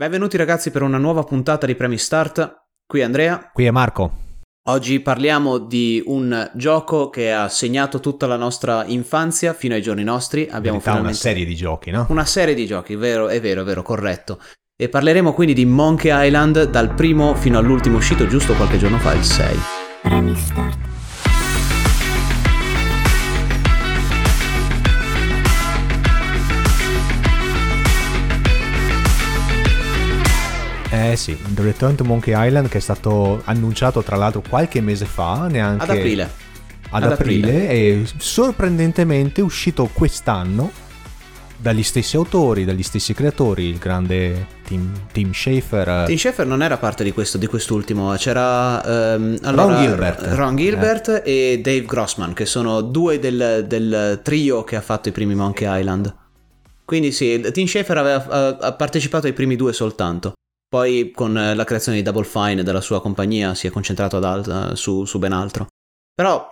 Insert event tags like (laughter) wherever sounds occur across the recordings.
Benvenuti ragazzi per una nuova puntata di Premi Start. Qui è Andrea. Qui è Marco. Oggi parliamo di un gioco che ha segnato tutta la nostra infanzia fino ai giorni nostri. Abbiamo In finalmente... una serie di giochi, no? Una serie di giochi, vero, è vero, è vero, corretto. E parleremo quindi di Monkey Island dal primo fino all'ultimo uscito giusto qualche giorno fa, il 6. Premi Start. Eh sì, The Return to Monkey Island che è stato annunciato tra l'altro qualche mese fa, neanche... Ad aprile. Ad, ad aprile, aprile e sorprendentemente uscito quest'anno dagli stessi autori, dagli stessi creatori, il grande Tim, Tim Schafer. Tim Schafer non era parte di questo, di quest'ultimo, c'era um, allora, Ron Gilbert, Ron Gilbert eh. e Dave Grossman, che sono due del, del, trio che ha fatto i primi Monkey Island. Quindi sì, Tim Schafer aveva ha partecipato ai primi due soltanto. Poi con eh, la creazione di Double Fine della sua compagnia si è concentrato alt- su, su ben altro. Però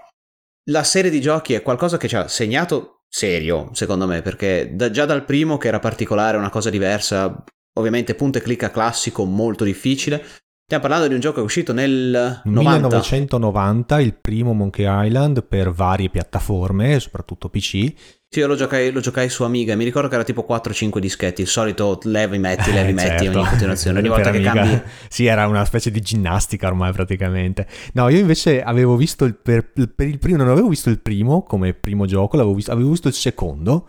la serie di giochi è qualcosa che ci ha segnato serio, secondo me, perché da, già dal primo che era particolare, una cosa diversa, ovviamente punto e clicca classico, molto difficile. Stiamo parlando di un gioco che è uscito nel 90. 1990, il primo Monkey Island per varie piattaforme, soprattutto PC, sì, io lo giocai, lo giocai, su Amiga mi ricordo che era tipo 4-5 dischetti, il solito levi, metti, levi, eh, metti certo. ogni continuazione, ogni volta che Amiga. cambi... (laughs) Sì, era una specie di ginnastica ormai praticamente. No, io invece avevo visto, il, per, per, il primo, non avevo visto il primo come primo gioco, l'avevo visto, avevo visto il secondo,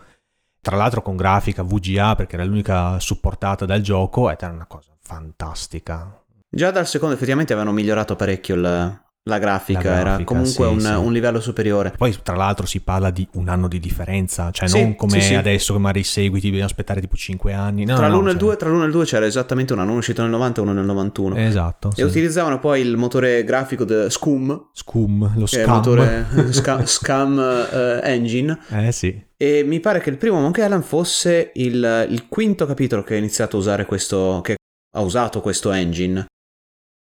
tra l'altro con grafica VGA perché era l'unica supportata dal gioco ed era una cosa fantastica. Già dal secondo effettivamente avevano migliorato parecchio il, la grafica, la grafica era comunque sì, un, sì. un, livello superiore. Poi, tra l'altro, si parla di un anno di differenza, cioè sì, non come adesso che magari i seguiti bisogna aspettare tipo 5 anni. No, tra, no, l'uno cioè... il 2, tra l'uno e il 2 c'era esattamente un anno, uno uscito nel 90 e uno nel 91. Esatto. E utilizzavano poi il motore grafico di Scum. Scum, lo Scum. Motore Scum, Scum uh, Engine. Eh sì. E mi pare che il primo Monkey Island fosse il, il quinto capitolo che ha iniziato a usare questo, che ha usato questo engine.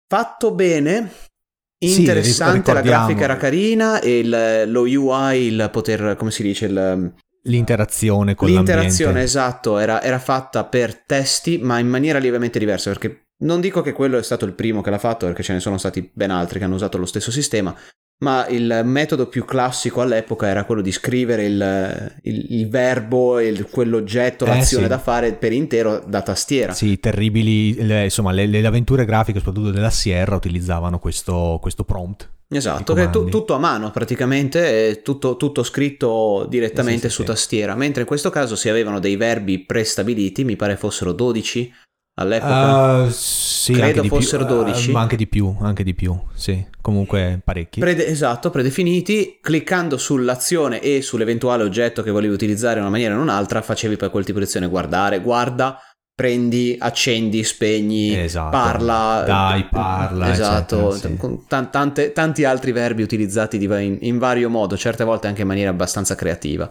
Fatto bene, Interessante, sì, la grafica era carina e il, lo UI, il poter, come si dice, il, l'interazione con l'interazione, l'ambiente. esatto, era, era, fatta per testi, ma in maniera lievemente diversa, perché non dico che quello è stato il primo che l'ha fatto, perché ce ne sono stati ben altri che hanno usato lo stesso sistema, ma il metodo più classico all'epoca era quello di scrivere il, il, il verbo e quell'oggetto, eh, l'azione sì. da fare per intero da tastiera. Sì, terribili, le, insomma, le, le, avventure grafiche, soprattutto della Sierra, utilizzavano questo, questo prompt. Esatto, che è t- tutto a mano praticamente, tutto, tutto scritto direttamente sì, sì, su tastiera, mentre in questo caso si avevano dei verbi prestabiliti, mi pare fossero 12 all'epoca. Uh, sì, Credo fossero più, 12. Uh, ma anche di più, anche di più, sì, comunque parecchi. Prede- esatto, predefiniti, cliccando sull'azione e sull'eventuale oggetto che volevi utilizzare in una maniera o in un'altra, facevi poi quel tipo di azione, guardare, guarda, prendi, accendi, spegni, esatto. parla. Dai, parla. Esatto, eccetera, sì. t- tante, tanti altri verbi utilizzati in, in vario modo, certe volte anche in maniera abbastanza creativa.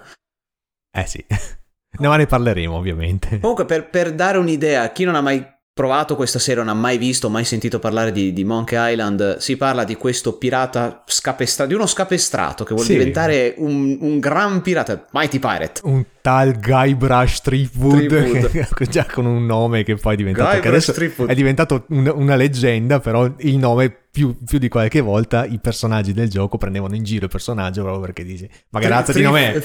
Eh sì. (laughs) (laughs) No, ma ne parleremo ovviamente. Comunque, per, per, dare un'idea a chi non ha mai provato questa serie, non ha mai visto, mai sentito parlare di, di Monkey Island, si parla di questo pirata scapestrato, di uno scapestrato che vuole sì. diventare un, un, gran pirata, Mighty Pirate. Un tal Guybrush Threepwood, (laughs) già con un nome che poi è diventato... è diventato un, una leggenda, però il nome più, più, di qualche volta i personaggi del gioco prendevano in giro il personaggio proprio perché dici ma razza di nome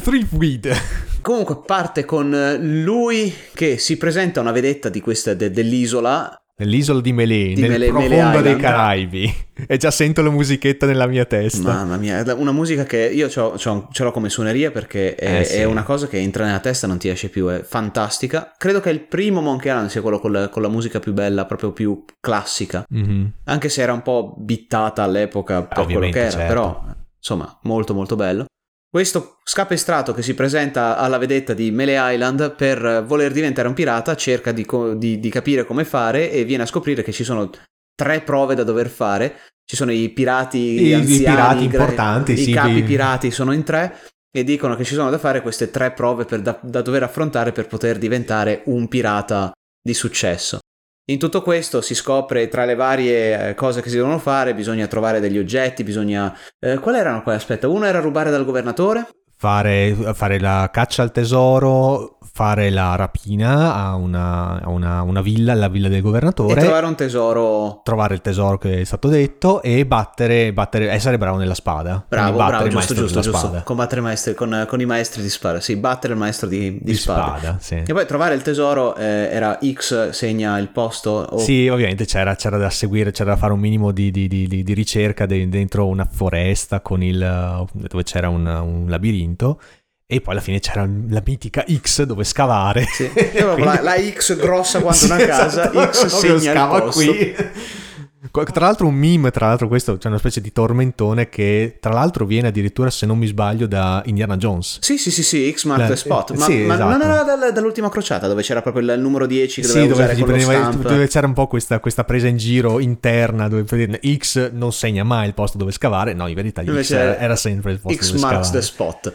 Thriftweed (laughs) comunque parte con lui che si presenta una vedetta di questa, de, dell'isola Nell'isola di Melé, di nel Mele, profondo Mele dei Caraibi. (laughs) E già sento la musichetta nella mia testa. Mamma mia, una musica che io c'ho, c'ho, ce l'ho come suoneria perché è, eh sì. è, una cosa che entra nella testa e non ti esce più, è fantastica. Credo che il primo Monkey Island sia quello con la, con la musica più bella, proprio più classica. Mm-hmm. Anche se era un po' bittata all'epoca per Ovviamente, quello che era, certo. però insomma molto molto bello. Questo scapestrato che si presenta alla vedetta di Melee Island per voler diventare un pirata cerca di, di, di, capire come fare e viene a scoprire che ci sono tre prove da dover fare. Ci sono i pirati I, anziani, i pirati importanti, i sì, capi pirati sono in tre e dicono che ci sono da fare queste tre prove per, da, da dover affrontare per poter diventare un pirata di successo. In tutto questo si scopre tra le varie eh, cose che si devono fare, bisogna trovare degli oggetti, bisogna... Eh, quali erano poi? Aspetta, uno era rubare dal governatore? Fare, fare la caccia al tesoro, fare la rapina a una, a una, una villa, la villa del governatore. E trovare un tesoro. Trovare il tesoro che è stato detto e battere, battere essere bravo nella spada. Bravo, bravo, giusto, giusto, giusto. Combattere maestri, con, con, i maestri di spada. Sì, battere il maestro di, di, di spada. spada sì. E poi trovare il tesoro eh, era X segna il posto. O... Sì, ovviamente c'era, c'era, da seguire, c'era da fare un minimo di, di, di ricerca dentro una foresta con il, dove c'era un, un labirinto e poi alla fine c'era la mitica X dove scavare. Sì. Quindi... (laughs) la, la, X grossa quanto una casa, esatto, X segna scava qui. Tra l'altro un meme, tra l'altro questo c'è una specie di tormentone che tra l'altro viene addirittura, se non mi sbaglio, da Indiana Jones. Sì, sì, sì, sì X mark the spot, ma, sì, ma esatto. non era dal, dall'ultima crociata dove c'era proprio il, numero 10 che sì, dove, prendeva, dove c'era un po' questa, questa, presa in giro interna dove X non segna mai il posto dove scavare, no, in verità X era, era, sempre il posto X dove scavare. X marks the spot.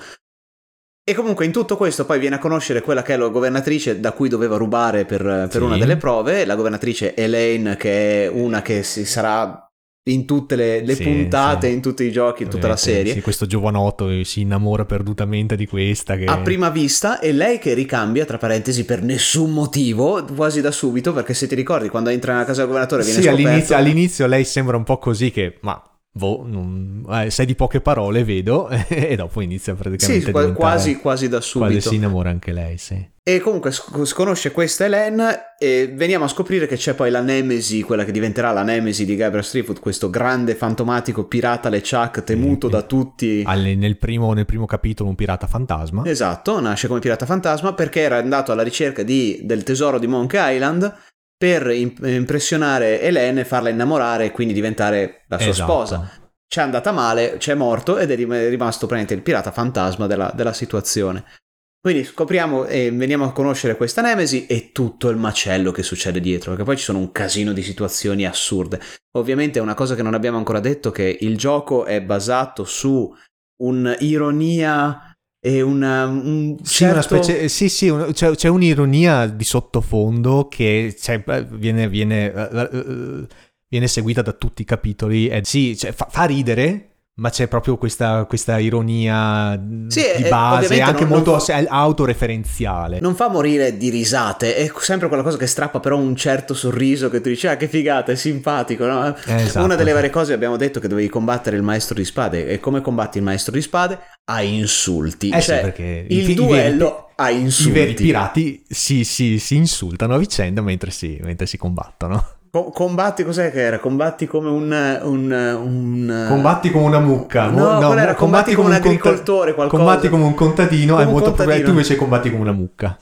E comunque in tutto questo poi viene a conoscere quella che è la governatrice da cui doveva rubare per, per sì. una delle prove, la governatrice Elaine che è una che si sarà in tutte le, le sì, puntate, sì. in tutti i giochi, in tutta la serie. Sì, questo giovanotto si innamora perdutamente di questa. Che... A prima vista, e lei che ricambia, tra parentesi, per nessun motivo, quasi da subito, perché se ti ricordi, quando entra nella casa del governatore viene sì, scoperto... all'inizio, all'inizio lei sembra un po' così che, ma Boh, non, eh, sei di poche parole, vedo, (laughs) e dopo inizia praticamente sì, a quasi, quasi da subito. Quasi si innamora anche lei, sì. E comunque sconosce questa Hélène e veniamo a scoprire che c'è poi la Nemesi, quella che diventerà la Nemesi di Gabriel Streetfoot, questo grande fantomatico pirata LeChuck temuto sì, da tutti. Alle, nel, primo, nel, primo, capitolo un pirata fantasma. Esatto, nasce come pirata fantasma perché era andato alla ricerca di, del tesoro di Monkey Island per impressionare Helene, farla innamorare e quindi diventare la sua esatto. sposa. C'è andata male, c'è morto ed è rimasto praticamente il pirata fantasma della, della situazione. Quindi scopriamo e veniamo a conoscere questa Nemesi e tutto il macello che succede dietro, perché poi ci sono un casino di situazioni assurde. Ovviamente è una cosa che non abbiamo ancora detto, che il gioco è basato su un'ironia e una, un sì, certo... una specie, sì, sì, un, c'è, c'è, un'ironia di sottofondo che cioè, viene, viene, uh, uh, viene, seguita da tutti i capitoli. E, sì, cioè, fa, fa ridere, ma c'è proprio questa, questa ironia sì, di base, anche non, molto non, autoreferenziale. Non fa morire di risate, è sempre quella cosa che strappa però un certo sorriso che tu dici, ah che figata, è simpatico. No? Esatto. Una delle varie cose abbiamo detto che dovevi combattere il maestro di spade, e come combatti il maestro di spade? A insulti. Eh cioè, sì, perché il, duello a insulti. I veri pirati si, si, si insultano a vicenda mentre si, mentre si combattono. Combatti cos'è che era? Combatti come un, un, un... Combatti come una mucca. No, no, no era? Combatti, combatti come un agricoltore, conta... Combatti come un contadino, come è molto probabile. Tu invece combatti come una mucca.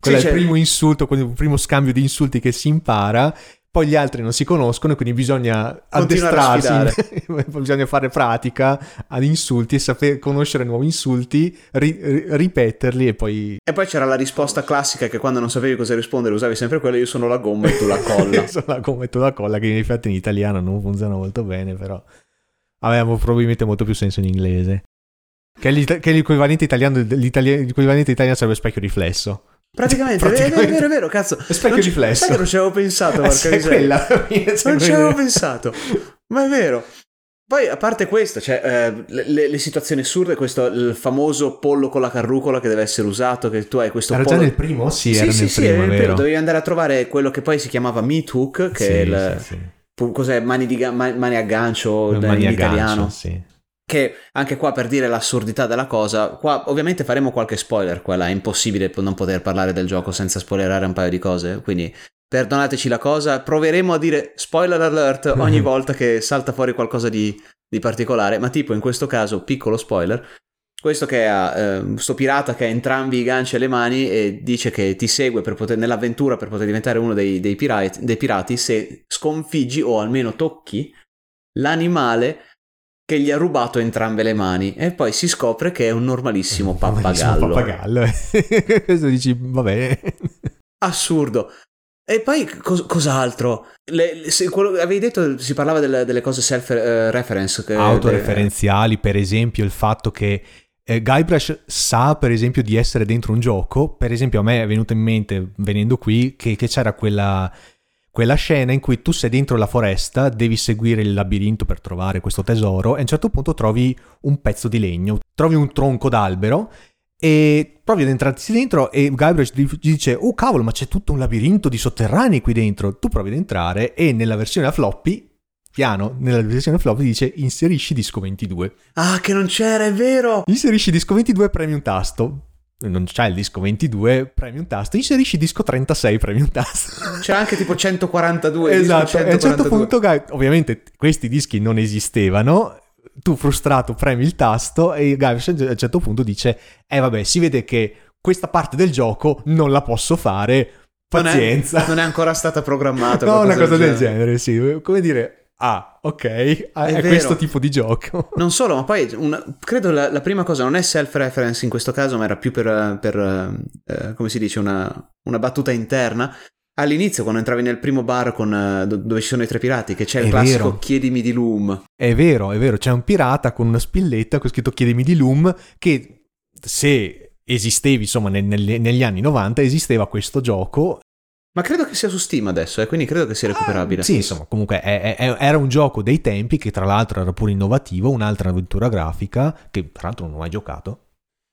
Quello sì, è il primo insulto, il primo scambio di insulti che si impara poi gli altri non si conoscono, quindi bisogna addestrarsi, (laughs) bisogna fare pratica ad insulti e sapere conoscere nuovi insulti, ri- ripeterli e poi... E poi c'era la risposta classica che quando non sapevi cosa rispondere usavi sempre quella, io sono la gomma e tu la colla. (laughs) sono la gomma e tu la colla, che in effetti in italiano non funziona molto bene, però avevamo probabilmente molto più senso in inglese. Che, l'equivalente italiano, l'equivalente italiano sarebbe specchio riflesso. Praticamente, Praticamente. È, vero, è vero, cazzo. È specchio non riflesso. Sai che non ci avevo pensato, (laughs) porca eh, quella, (laughs) Non ci avevo pensato, ma è vero. Poi, a parte questo, cioè, eh, le, le, situazioni assurde, questo il famoso pollo con la carrucola che deve essere usato, che tu hai questo era pollo... già nel primo? Sì, sì era sì, nel sì, primo, era vero. Dovevi andare a trovare quello che poi si chiamava Meat Hook, che sì, è il... Sì, sì. Cos'è? Mani, di, mani a gancio mani in a italiano. Gancio, sì che anche qua per dire l'assurdità della cosa, qua ovviamente faremo qualche spoiler, qua là, è impossibile non poter parlare del gioco senza spoilerare un paio di cose, quindi perdonateci la cosa, proveremo a dire spoiler alert ogni (laughs) volta che salta fuori qualcosa di, di, particolare, ma tipo in questo caso, piccolo spoiler, questo che ha, eh, sto pirata che ha entrambi i ganci alle mani e dice che ti segue per poter, nell'avventura per poter diventare uno dei, dei, pirati, dei pirati se sconfiggi o almeno tocchi l'animale che gli ha rubato entrambe le mani e poi si scopre che è un normalissimo pappagallo. Un pappagallo. (laughs) Questo dici, vabbè. Assurdo. E poi cos- cos'altro? Le, se, quello, avevi detto si parlava delle, delle cose self-reference. Uh, Autoreferenziali, per esempio il fatto che eh, Guybrush sa per esempio di essere dentro un gioco. Per esempio a me è venuto in mente, venendo qui, che, che c'era quella quella scena in cui tu sei dentro la foresta, devi seguire il labirinto per trovare questo tesoro e a un certo punto trovi un pezzo di legno, trovi un tronco d'albero e provi ad entrarti dentro e Gabriel ti dice oh cavolo ma c'è tutto un labirinto di sotterranei qui dentro. Tu provi ad entrare e nella versione a floppy piano nella versione floppy dice inserisci disco 22 ah che non c'era è vero! Inserisci disco 22 premi un tasto non c'è il disco 22, premi un tasto, inserisci disco 36, premi un tasto. (laughs) C'è anche tipo 142. Esatto, 142. e a un certo punto, ovviamente questi dischi non esistevano, tu frustrato premi il tasto e Gavish a un certo punto dice, eh vabbè, si vede che questa parte del gioco non la posso fare, pazienza. Non è, non è ancora stata programmata. no, una cosa del genere. del genere, sì. Come dire, Ah, ok, ah, è, è questo tipo di gioco. Non solo, ma poi una, credo la, la, prima cosa non è self-reference in questo caso, ma era più per, per eh, come si dice, una, una, battuta interna. All'inizio, quando entravi nel primo bar con, uh, dove ci sono i tre pirati, che c'è è il classico vero. chiedimi di Loom. È vero, è vero, c'è un pirata con una spilletta con scritto chiedimi di Loom che se esistevi insomma nel, nel, negli anni 90 esisteva questo gioco ma credo che sia su Steam adesso, eh, quindi credo che sia recuperabile. Eh, sì, insomma, comunque è, è, era un gioco dei tempi che tra l'altro era pure innovativo, un'altra avventura grafica che tra l'altro non ho mai giocato.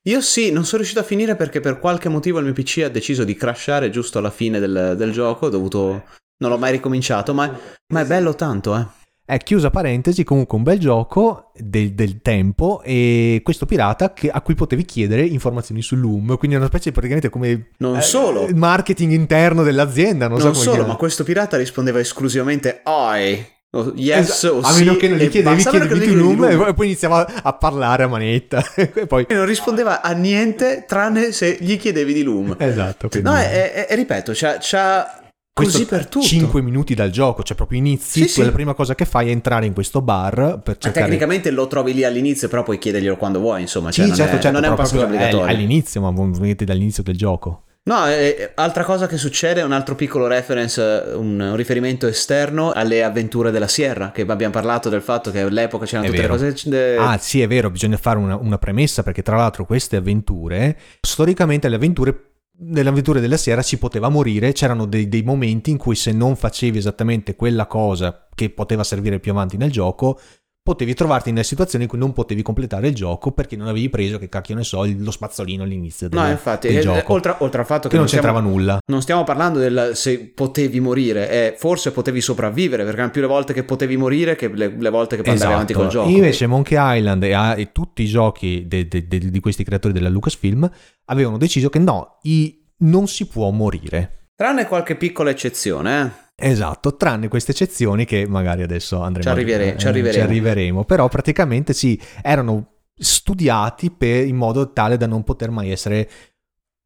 Io sì, non sono riuscito a finire perché per qualche motivo il mio PC ha deciso di crashare giusto alla fine del, del gioco, ho dovuto... non l'ho mai ricominciato, ma, ma è bello tanto, eh. È chiusa parentesi, comunque un bel gioco del, del tempo e questo pirata che, a cui potevi chiedere informazioni su Loom, quindi è una specie praticamente come non eh, solo. marketing interno dell'azienda, non, non so solo, ma questo pirata rispondeva esclusivamente I. O yes es- o a sì, meno che non gli chiedevi, chiedevi tu Loom e poi iniziava a parlare a manetta. (laughs) E poi e non rispondeva a niente tranne se gli chiedevi di Loom. Esatto quindi... no è, è, è, ripeto c'ha, c'ha Così per tutto. 5 minuti dal gioco, cioè proprio inizi, sì, sì. la prima cosa che fai è entrare in questo bar per cercare... Ma tecnicamente lo trovi lì all'inizio, però puoi chiederglielo quando vuoi, insomma. Cioè sì, non certo, è, certo, non è un passaggio obbligatorio. all'inizio, ma vedete dall'inizio del gioco. No, eh, altra cosa che succede, un altro piccolo reference, un, un, riferimento esterno alle avventure della Sierra, che abbiamo parlato del fatto che all'epoca c'erano è tutte vero. le cose... De... Ah sì, è vero, bisogna fare una, una premessa perché tra l'altro queste avventure, storicamente le avventure nell'avventura della sera si poteva morire, c'erano dei, dei, momenti in cui se non facevi esattamente quella cosa che poteva servire più avanti nel gioco, potevi trovarti nelle situazioni in cui non potevi completare il gioco perché non avevi preso, che cacchio ne so, lo spazzolino all'inizio del, no, infatti, del eh, gioco. Oltre, oltre, al fatto che, che non, non c'entrava stiamo, nulla. Non stiamo parlando del se potevi morire, eh, forse potevi sopravvivere, perché erano più le volte che potevi morire che le, le volte che andavi esatto. avanti col gioco. Invece Monkey Island e, e tutti i giochi de, de, de, di questi creatori della Lucasfilm avevano deciso che no, i non si può morire. Tranne qualche piccola eccezione, eh? Esatto, tranne queste eccezioni che magari adesso andremo ci, arrivere, a, ci, arriveremo. ci arriveremo. Però praticamente sì, erano studiati per, in modo tale da non poter mai essere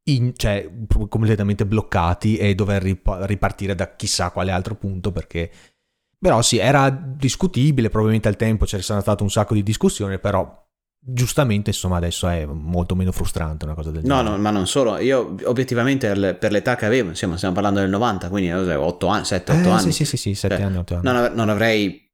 in, cioè, completamente bloccati e dover ripartire da chissà quale altro punto perché... Però sì, era discutibile, probabilmente al tempo c'era stato un sacco di discussione, però giustamente insomma adesso è molto meno frustrante una cosa del no, genere. No, ma non solo, io obiettivamente per l'età che avevo, insomma stiamo parlando del 90, quindi 8 anni, 7, 8 eh, anni. Sì, sì, sì, sì 7 cioè, anni, 8 anni. Non, non, avrei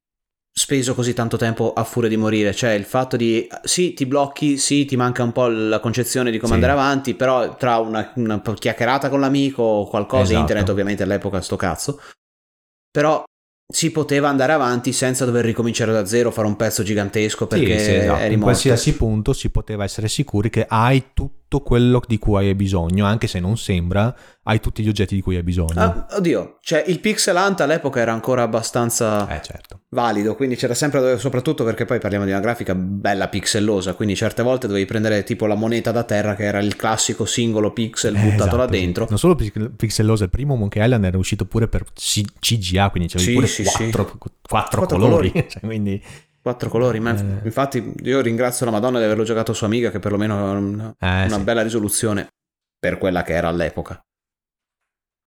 speso così tanto tempo a furia di morire, cioè il fatto di sì, ti blocchi, sì, ti manca un po' la concezione di come sì. andare avanti, però tra una, una chiacchierata con l'amico o qualcosa, esatto. internet ovviamente all'epoca sto cazzo, però si poteva andare avanti senza dover ricominciare da zero, fare un pezzo gigantesco perché sì, sì, esatto. eri In qualsiasi punto si poteva essere sicuri che hai tutto quello di cui hai bisogno, anche se non sembra, hai tutti gli oggetti di cui hai bisogno. Ah, oddio, cioè il pixel hunt all'epoca era ancora abbastanza eh, certo. valido, quindi c'era sempre, soprattutto perché poi parliamo di una grafica bella pixellosa, quindi certe volte dovevi prendere tipo la moneta da terra che era il classico singolo pixel eh, buttato esatto, là dentro. Non solo pixellosa, il primo Monkey Island era uscito pure per C- CGA, quindi c'avevi sì, pure sì, quattro, sì. quattro, quattro colori. colori. (laughs) cioè, quindi quattro colori. Ma eh. infatti, io ringrazio la Madonna di averlo giocato su Amiga, che perlomeno ha una, eh, una sì. bella risoluzione per quella che era all'epoca.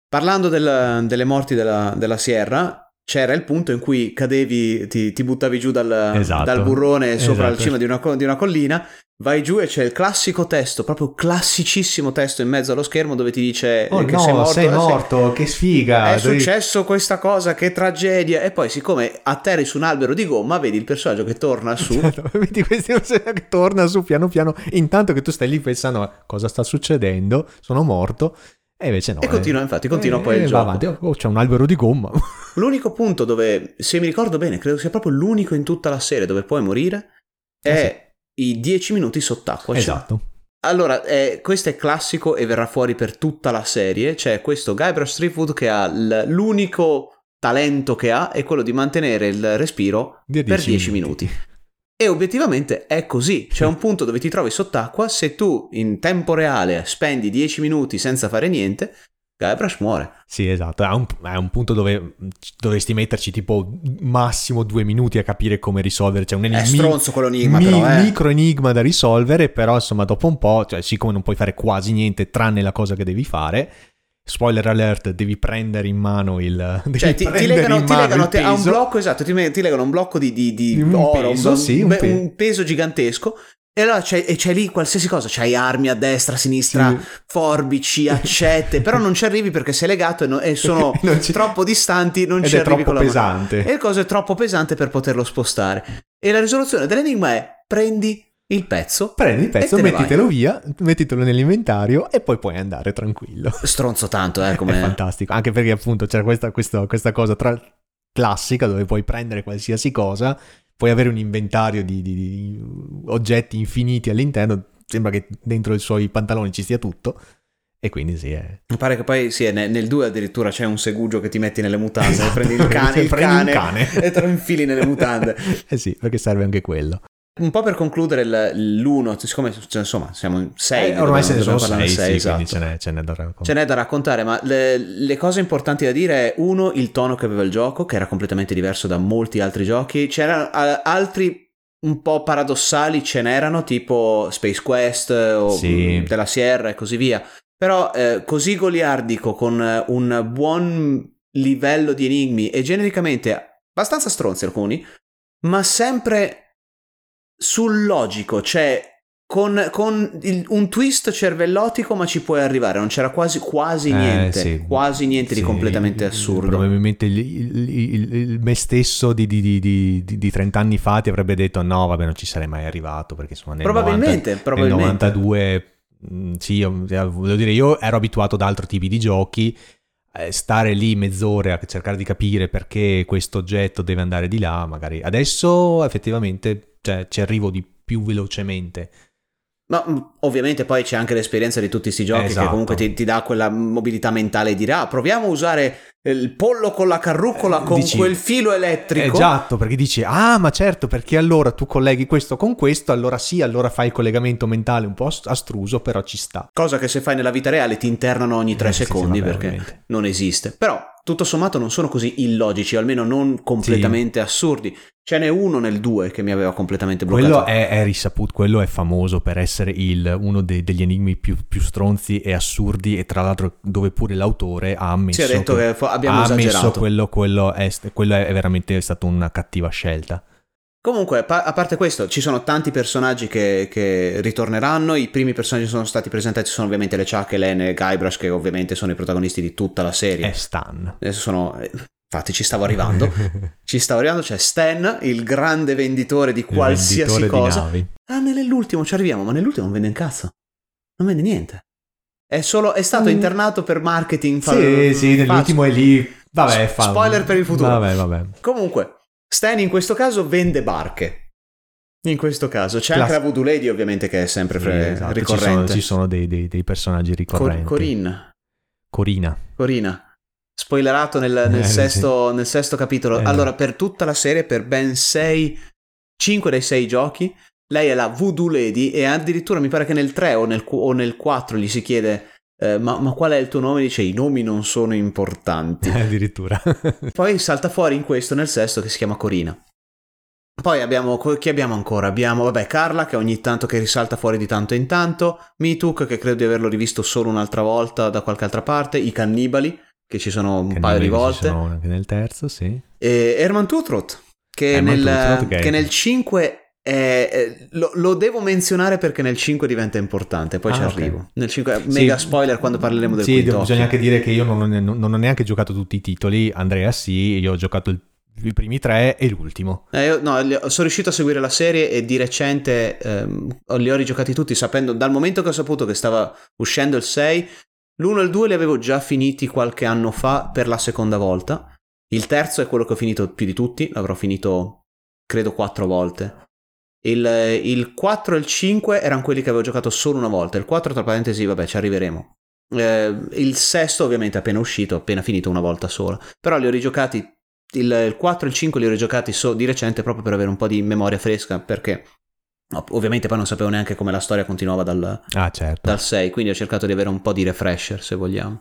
Parlando del, delle morti della, della, Sierra, c'era il punto in cui cadevi, ti, ti buttavi giù dal, esatto. dal burrone sopra esatto. la cima di una, di una collina vai giù e c'è il classico testo, proprio classicissimo testo in mezzo allo schermo dove ti dice oh che no, sei morto. Sei morto, sei... che sfiga. È successo questa cosa, che tragedia. E poi siccome atterri su un albero di gomma, vedi il personaggio che torna su. Certo, (laughs) vedi questo personaggio che torna su piano piano, intanto che tu stai lì pensando cosa sta succedendo, sono morto. E invece no. E continua, eh. infatti, continua e, poi il va gioco. avanti. Oh, c'è un albero di gomma. (laughs) L'unico punto dove, se mi ricordo bene, credo sia proprio l'unico in tutta la serie dove puoi morire, è Eh i 10 minuti sott'acqua. Cioè, esatto. Allora, eh, questo è classico e verrà fuori per tutta la serie. C'è questo Guybrush Threepwood che ha l- l'unico talento che ha è quello di mantenere il respiro Di per 10 10 minuti. E obiettivamente è così. C'è un (laughs) punto dove ti trovi sott'acqua, se tu in tempo reale spendi 10 minuti senza fare niente, Guybrush muore. Sì, esatto. È un, è un punto dove dovresti metterci tipo massimo due minuti a capire come risolvere. C'è un È enigma. stronzo quell'enigma mi- però, eh. micro enigma da risolvere, però insomma dopo un po', cioè siccome non puoi fare quasi niente tranne la cosa che devi fare, spoiler alert, devi prendere in mano il... (laughs) Cioè, ti, ti legano, ti mano legano te- a un blocco, esatto, ti, ti legano un blocco di, di- di Un oro, peso, un, sì, un pe- un peso gigantesco. E allora c'è, e c'è lì qualsiasi cosa, c'hai armi a destra, a sinistra, Sì. forbici, (laughs) accette, però non ci arrivi perché sei legato e, no- e sono (laughs) troppo distanti, non Ed ci arrivi con la mano. pesante. E il coso è troppo pesante per poterlo spostare. E la risoluzione dell'enigma è prendi il pezzo, Prendi il pezzo, mettitelo via, mettitelo nell'inventario e poi puoi andare tranquillo. (laughs) stronzo tanto, eh, È come... fantastico, anche perché appunto c'è questa, questa- questa cosa tra classica dove puoi prendere qualsiasi cosa, puoi avere un inventario di, di- di oggetti infiniti all'interno, sembra che dentro i suoi pantaloni ci sia tutto e quindi sì, è... Mi pare che poi sì, nel, nel 2 addirittura c'è un segugio che ti metti nelle mutande, Esatto, prendi il cane, (laughs) il prendi cane, cane. e te lo infili nelle mutande. (laughs) eh sì, perché serve anche quello. Un po' per concludere l'uno, siccome cioè, insomma siamo in sei, Eh, ormai se ne sono dobbiamo sei, in sì, quindi esatto. ce n'è, ce n'è da raccontare. Ce n'è da raccontare, ma le, le cose importanti da dire è uno, il tono che aveva il gioco, che era completamente diverso da molti altri giochi. C'erano eh, altri un po' paradossali, ce n'erano, tipo Space Quest eh, o Sì. mh, della Sierra e così via. Però eh, così goliardico, con eh, un buon livello di enigmi e genericamente abbastanza stronzi alcuni, ma sempre sul logico, cioè con, con il- un twist cervellotico, ma ci puoi arrivare. Non c'era quasi, quasi Eh, niente, sì. quasi niente di Sì, completamente assurdo. Probabilmente il, il- il- me stesso di, di, di, di, di- di 30 anni fa ti avrebbe detto no, vabbè, non ci sarei mai arrivato perché sono nel Probabilmente, 90 probabilmente. Nel 92, mh, sì, io, eh, voglio dire, io ero abituato ad altri tipi di giochi. Eh, Stare lì mezz'ora a cercare di capire perché questo oggetto deve andare di là, magari adesso effettivamente cioè, ci arrivo di più velocemente. Ma mh, ovviamente poi c'è anche l'esperienza di tutti questi giochi che Esatto. comunque ti, ti dà quella mobilità mentale di dire ah, proviamo a usare il pollo con la carrucola Eh, con dici- quel filo elettrico. Esatto, perché dici, ah, ma certo, perché allora tu colleghi questo con questo, allora sì, allora fai il collegamento mentale un po' ast- astruso, però ci sta. Cosa che se fai nella vita reale ti internano ogni tre Eh, sì, sì, secondi vabbè, perché ovviamente. non esiste. Però tutto sommato non sono così illogici, o almeno non completamente assurdi. Ce n'è uno nel 2 che mi aveva completamente bloccato. Quello è, è risaputo, quello è famoso per essere il- uno dei- degli enigmi più, più stronzi e assurdi e tra l'altro dove pure l'autore ha ammesso Si è detto che fo- abbiamo ha esagerato. quello, quello, è, quello è veramente stata una cattiva scelta. Comunque, pa- a parte questo, ci sono tanti personaggi che, che ritorneranno. I primi personaggi che sono stati presentati sono ovviamente le Chuck, Len e Guybrush, che ovviamente sono i protagonisti di tutta la serie. È Stan. Adesso sono. Infatti, ci stavo arrivando. (laughs) ci stavo arrivando. C'è Stan, il grande venditore di qualsiasi venditore di cosa. navi. Ah, nell'ultimo ci arriviamo, ma nell'ultimo non vende un cazzo. Non vende niente. È, solo, è stato Mm. internato per marketing. fa- Sì, sì, nell'ultimo è lì. Vabbè, fa... spoiler per il futuro. Vabbè, vabbè. Comunque, Stan in questo caso vende barche. In questo caso c'è anche Class- la Voodoo Lady, ovviamente, che è sempre Sì, fre- esatto, Ci sono, ricorrente. ci sono dei, dei- dei personaggi Cor- ricorrenti. Corinne. Corina. Corina. Spoilerato nel, nel Eh, sì. sesto, nel sesto capitolo. Eh, allora, no. per tutta la serie, per ben 6, 5 dei 6 giochi, lei è la Voodoo Lady e addirittura mi pare che nel 3 o nel, o nel 4 gli si chiede eh, ma, ma qual è il tuo nome? Dice i nomi non sono importanti. (laughs) Addirittura. (laughs) Poi salta fuori in questo, nel sesto, che si chiama Corina. Poi abbiamo, chi abbiamo ancora? Abbiamo, vabbè, Carla che ogni tanto che risalta fuori di tanto in tanto, Mituk che credo di averlo rivisto solo un'altra volta da qualche altra parte, i cannibali che ci sono un Che paio di volte, anche nel terzo, sì. e Herman Tutroth che, nel, Tutroth, che- che nel 5 è- è- lo, lo devo menzionare perché nel 5 diventa importante, poi ci Ah, ok. arrivo. Nel 5, mega Sì. spoiler quando parleremo del Sì, quinto bisogna anche dire che io non ho, non- non ho neanche giocato tutti i titoli. Andrea sì, io ho giocato il- i primi tre e l'ultimo. Eh, io- no, sono riuscito a seguire la serie e di recente ehm, li ho rigiocati tutti sapendo, dal momento che ho saputo che stava uscendo il 6, L'1 e il 2 li avevo già finiti qualche anno fa per la seconda volta. Il terzo è quello che ho finito più di tutti, l'avrò finito credo quattro volte. Il, il 4 e il 5 erano quelli che avevo giocato solo una volta. Il 4, tra parentesi, vabbè, ci arriveremo. Eh, il sesto, ovviamente, è appena uscito, appena finito una volta sola. Però li ho rigiocati. Il, il 4 e il 5 li ho rigiocati so, di recente proprio per avere un po' di memoria fresca. Perché ovviamente poi non sapevo neanche come la storia continuava dal, ah, certo. dal 6. Quindi ho cercato di avere un po' di refresher, se vogliamo.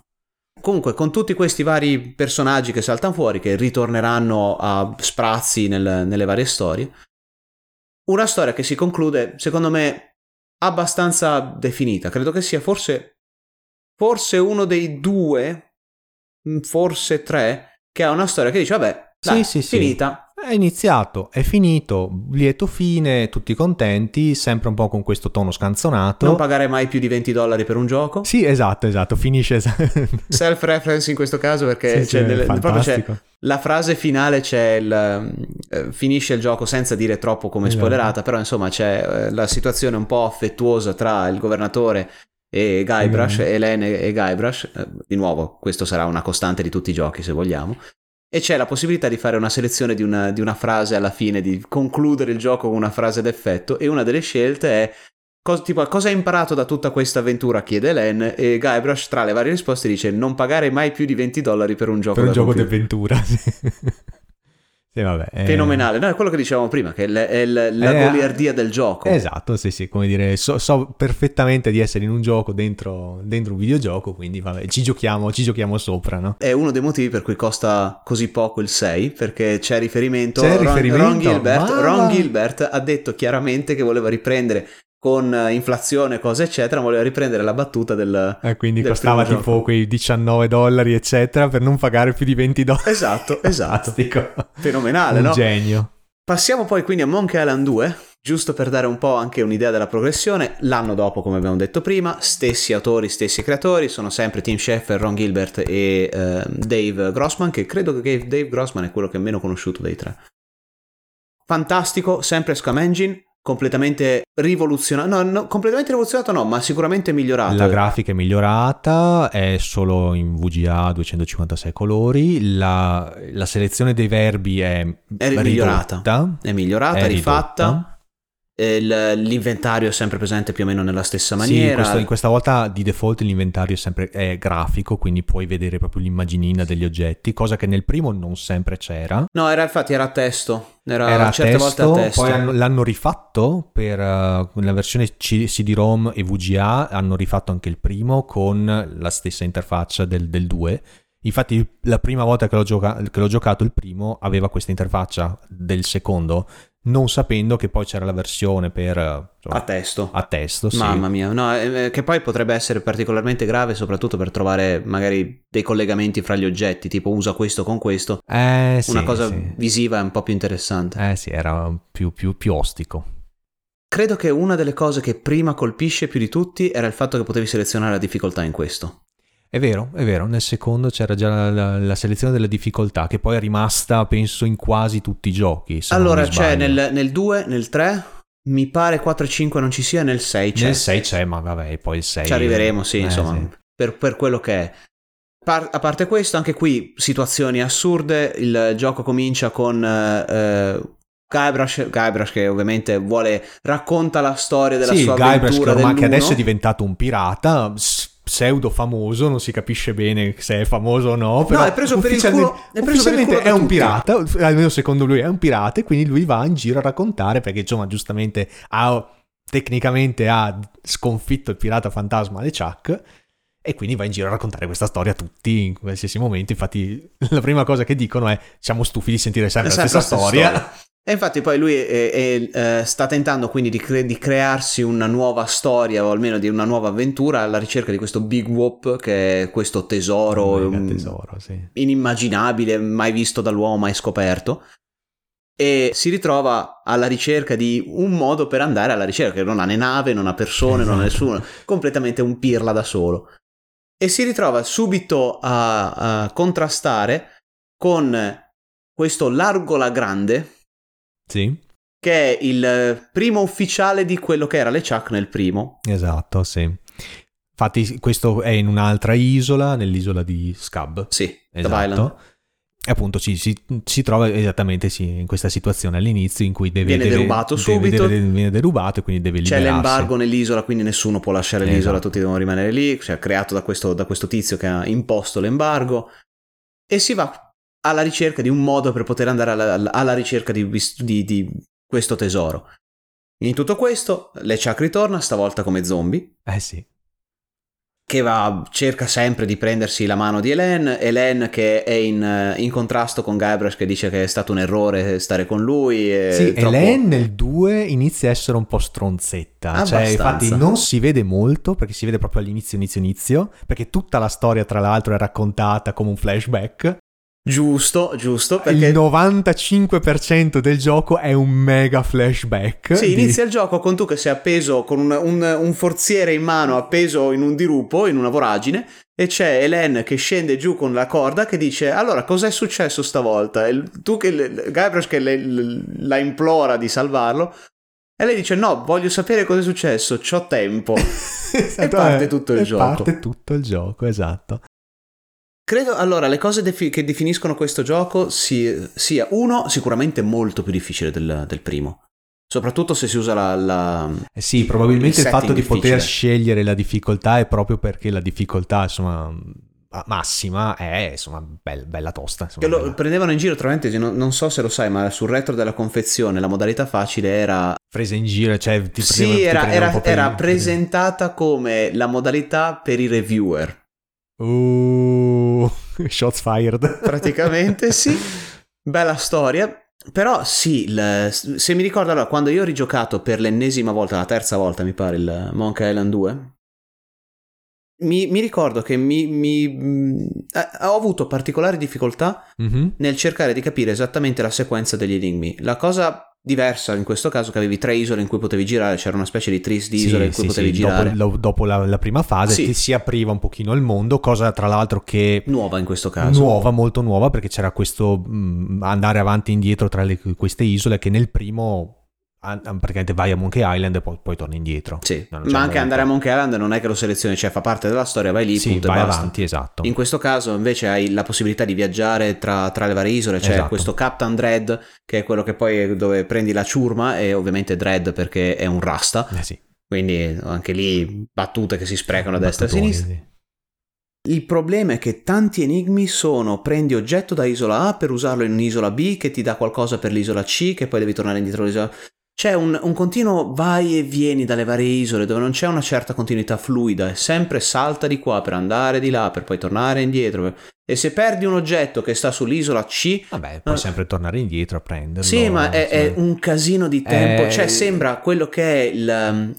Comunque, con tutti questi vari personaggi che saltano fuori, che ritorneranno a sprazzi nel, nelle varie storie, una storia che si conclude, secondo me, abbastanza definita. Credo che sia forse, forse uno dei due, mm, forse tre, che ha una storia che dice, vabbè, dai, sì, sì, finita. Sì. È iniziato, è finito, lieto fine, tutti contenti, sempre un po' con questo tono scanzonato. Non pagare mai più di 20 dollari per un gioco. Sì, esatto, esatto, finisce... (laughs) Self-reference in questo caso perché sì, c'è, nel, proprio c'è la frase finale c'è il... Eh, finisce il gioco senza dire troppo come esatto. spoilerata, però insomma c'è eh, la situazione un po' affettuosa tra il governatore e Guybrush, mm. Elene e Guybrush, eh, di nuovo questo sarà una costante di tutti i giochi se vogliamo, e c'è la possibilità di fare una selezione di una, di una, frase alla fine, di concludere il gioco con una frase d'effetto e una delle scelte è cos- tipo, cosa hai imparato da tutta questa avventura? chiede Len e Guybrush tra le varie risposte dice non pagare mai più di 20 dollari per un gioco per un gioco d'avventura Sì, vabbè, è... Fenomenale, no, è quello che dicevamo prima, che è, l- è l- la è... goliardia del gioco. Esatto, sì, sì, come dire, so, so perfettamente di essere in un gioco dentro, dentro, un videogioco, quindi vabbè, ci giochiamo, ci giochiamo sopra, no? È uno dei motivi per cui costa così poco il 6, perché c'è riferimento... C'è Ron, riferimento? Ron, Gilbert, Ron Gilbert ha detto chiaramente che voleva riprendere con inflazione, cose eccetera, voleva riprendere la battuta del... Eh, quindi del costava tipo gioco. quei 19 dollari eccetera per non pagare più di 20 dollari. Esatto, (laughs) esatto. Fenomenale, un no? genio. Passiamo poi quindi a Monkey Island 2, giusto per dare un po' anche un'idea della progressione. L'anno dopo, come abbiamo detto prima, stessi autori, stessi creatori, sono sempre Tim Schafer, Ron Gilbert e uh, Dave Grossman, che credo che Dave Grossman è quello che è meno conosciuto dei tre. Fantastico, sempre Scam Engine, completamente rivoluzionato. No, no, completamente rivoluzionato no, ma sicuramente migliorato. La grafica è migliorata, è solo in VGA 256 colori, la, la selezione dei verbi è, è migliorata. È migliorata, è rifatta. L'inventario è sempre presente più o meno nella stessa maniera. Sì, questo, questa volta di default l'inventario è sempre è grafico, quindi puoi vedere proprio l'immaginina degli oggetti, cosa che nel primo non sempre c'era. No, era infatti era a testo. Era, era a certe testo, volte a testo. Poi hanno, l'hanno rifatto per uh, la versione CD-ROM e VGA, hanno rifatto anche il primo con la stessa interfaccia del, del 2. Infatti la prima volta che l'ho, gioca- che l'ho giocato il primo aveva questa interfaccia del secondo non sapendo che poi c'era la versione per insomma, a testo. A testo, sì. Mamma mia, no, eh, eh, che poi potrebbe essere particolarmente grave soprattutto per trovare magari dei collegamenti fra gli oggetti, tipo usa questo con questo. Eh, Una sì, cosa sì. visiva è un po' più interessante. Eh sì, era più, più, più ostico. Credo che una delle cose che prima colpisce più di tutti era il fatto che potevi selezionare la difficoltà in questo. È vero, è vero, nel secondo c'era già la, la, selezione della difficoltà che poi è rimasta penso in quasi tutti i giochi. Allora c'è nel, nel 2, nel 3, mi pare 4 e 5 non ci sia, nel 6 c'è. Nel 6 c'è, ma vabbè, poi il 6... Ci arriveremo, sì, eh, insomma, sì. Per, per, quello che è. Par- a parte questo, anche qui situazioni assurde, il gioco comincia con... Uh, Guybrush, Guybrush che ovviamente vuole racconta la storia della sì, sua Guybrush avventura che, ormai, che adesso è diventato un pirata pseudo famoso, non si capisce bene se è famoso o no. Però no, è preso per il culo. È, preso per il culo è un pirata, almeno secondo lui è un pirata, e quindi lui va in giro a raccontare perché insomma giustamente ha tecnicamente ha sconfitto il pirata fantasma LeChuck e quindi va in giro a raccontare questa storia a tutti in qualsiasi momento. Infatti, la prima cosa che dicono è: Siamo stufi di sentire sempre, sempre la stessa storia. storia. E infatti poi lui è, è, è, sta tentando quindi di, cre- di, crearsi una nuova storia o almeno di una nuova avventura alla ricerca di questo Big Whoop che è questo tesoro, un tesoro sì. inimmaginabile, mai visto dall'uomo, mai scoperto. E si ritrova alla ricerca di un modo per andare alla ricerca, che non ha né nave, non ha persone, esatto. non ha esatto. nessuno, completamente un pirla da solo. E si ritrova subito a, a contrastare con questo Largola Grande, sì. Che è il primo ufficiale di quello che era le Chuck nel primo. Esatto, sì. Infatti questo è in un'altra isola, nell'isola di Scab. Sì, esatto. E appunto ci, si, si, trova esattamente sì, in questa situazione all'inizio in cui deve, viene deve, derubato deve, subito. viene derubato e quindi deve liberarsi. C'è l'embargo nell'isola, quindi nessuno può lasciare esatto. l'isola, tutti devono rimanere lì. Cioè, creato da questo, da questo tizio che ha imposto l'embargo. E si va alla ricerca di un modo per poter andare alla, alla ricerca di, di, di, questo tesoro. In tutto questo, LeChuck ritorna, stavolta come zombie. Eh sì che va, cerca sempre di prendersi la mano di Hélène, Hélène che è in, in contrasto con Guybrush che dice che è stato un errore stare con lui. Sì, troppo... Hélène nel 2 inizia a essere un po' stronzetta, cioè, infatti non si vede molto perché si vede proprio all'inizio, inizio, inizio, perché tutta la storia tra l'altro è raccontata come un flashback. Giusto, giusto. Perché... Il 95% del gioco è un mega flashback. Sì, di... inizia il gioco con tu che sei appeso con un, un, un, forziere in mano, appeso in un dirupo, in una voragine, e c'è Helen che scende giù con la corda che dice: Allora, cos'è successo stavolta? E tu che Guybrush che le, la implora di salvarlo. E lei dice: No, voglio sapere cosa è successo, c'ho tempo. (laughs) esatto, e parte tutto il e gioco. Parte tutto il gioco, esatto. Credo allora le cose defi- che definiscono questo gioco si- sia uno sicuramente molto più difficile del, del primo. Soprattutto se si usa la. la eh sì, probabilmente il, il fatto di poter scegliere la difficoltà è proprio perché la difficoltà, insomma, massima è insomma bella, bella tosta. Insomma, che lo bella. prendevano in giro, tra parentesi, non, non, so se lo sai, ma sul retro della confezione la modalità facile era. Presa in giro, cioè ti Sì, era, era, era presentata come la modalità per i reviewer. Uh, (laughs) shots fired. (laughs) Praticamente sì. Bella storia. Però sì, il, se mi ricordo allora, quando io ho rigiocato per l'ennesima volta, la terza volta mi pare, il Monkey Island 2, mi, mi ricordo che mi, mi, mh, ho avuto particolari difficoltà mm-hmm. nel cercare di capire esattamente la sequenza degli enigmi. La cosa diversa in questo caso che avevi tre isole in cui potevi girare, c'era una specie di tris di isole sì, in cui sì, potevi sì. girare. Dopo, dopo la, la, prima fase ti si apriva un pochino il mondo, cosa tra l'altro che... Nuova in questo caso. Nuova, molto nuova, perché c'era questo mh, andare avanti e indietro tra le, queste isole che nel primo praticamente vai a Monkey Island e poi, poi torni indietro. Sì, ma anche andare a Monkey Island non è che lo selezioni, cioè fa parte della storia, vai lì, sì, punto vai avanti, esatto. In questo caso invece hai la possibilità di viaggiare tra, tra le varie isole, c'è esatto. questo Captain Dread che è quello che poi dove prendi la ciurma e ovviamente Dread perché è un rasta. Eh sì. Quindi anche lì battute che si sprecano a destra e a sinistra. Sì. Il problema è che tanti enigmi sono prendi oggetto da isola A per usarlo in un'isola B che ti dà qualcosa per l'isola C che poi devi tornare indietro all'isola c'è un, un, continuo vai e vieni dalle varie isole dove non c'è una certa continuità fluida, è sempre salta di qua per andare di là, per poi tornare indietro. E se perdi un oggetto che sta sull'isola C... Vabbè, puoi uh, sempre tornare indietro a prenderlo. Sì, ma è, è un casino di tempo. È... Cioè, sembra quello che è il... Um,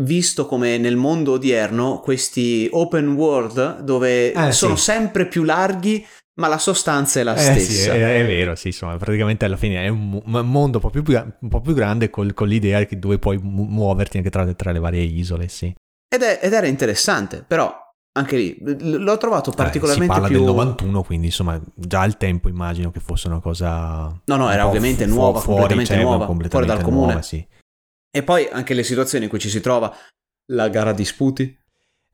visto come nel mondo odierno questi open world dove eh, sono sì. sempre più larghi ma la sostanza è la eh, stessa. Sì, è, è, vero, sì, insomma, praticamente alla fine è un, mondo un po' più, un po più grande col, con l'idea che dove puoi muoverti anche tra, tra le varie isole, sì. Ed, è, ed, era interessante, però anche lì l'ho trovato particolarmente eh, si parla più... del 91, quindi insomma già al tempo immagino che fosse una cosa... No, no, era ovviamente fu- nuova, fuori, completamente cioè, nuova, completamente fuori dal comune. Nuova, sì. E poi anche le situazioni in cui ci si trova, la gara di sputi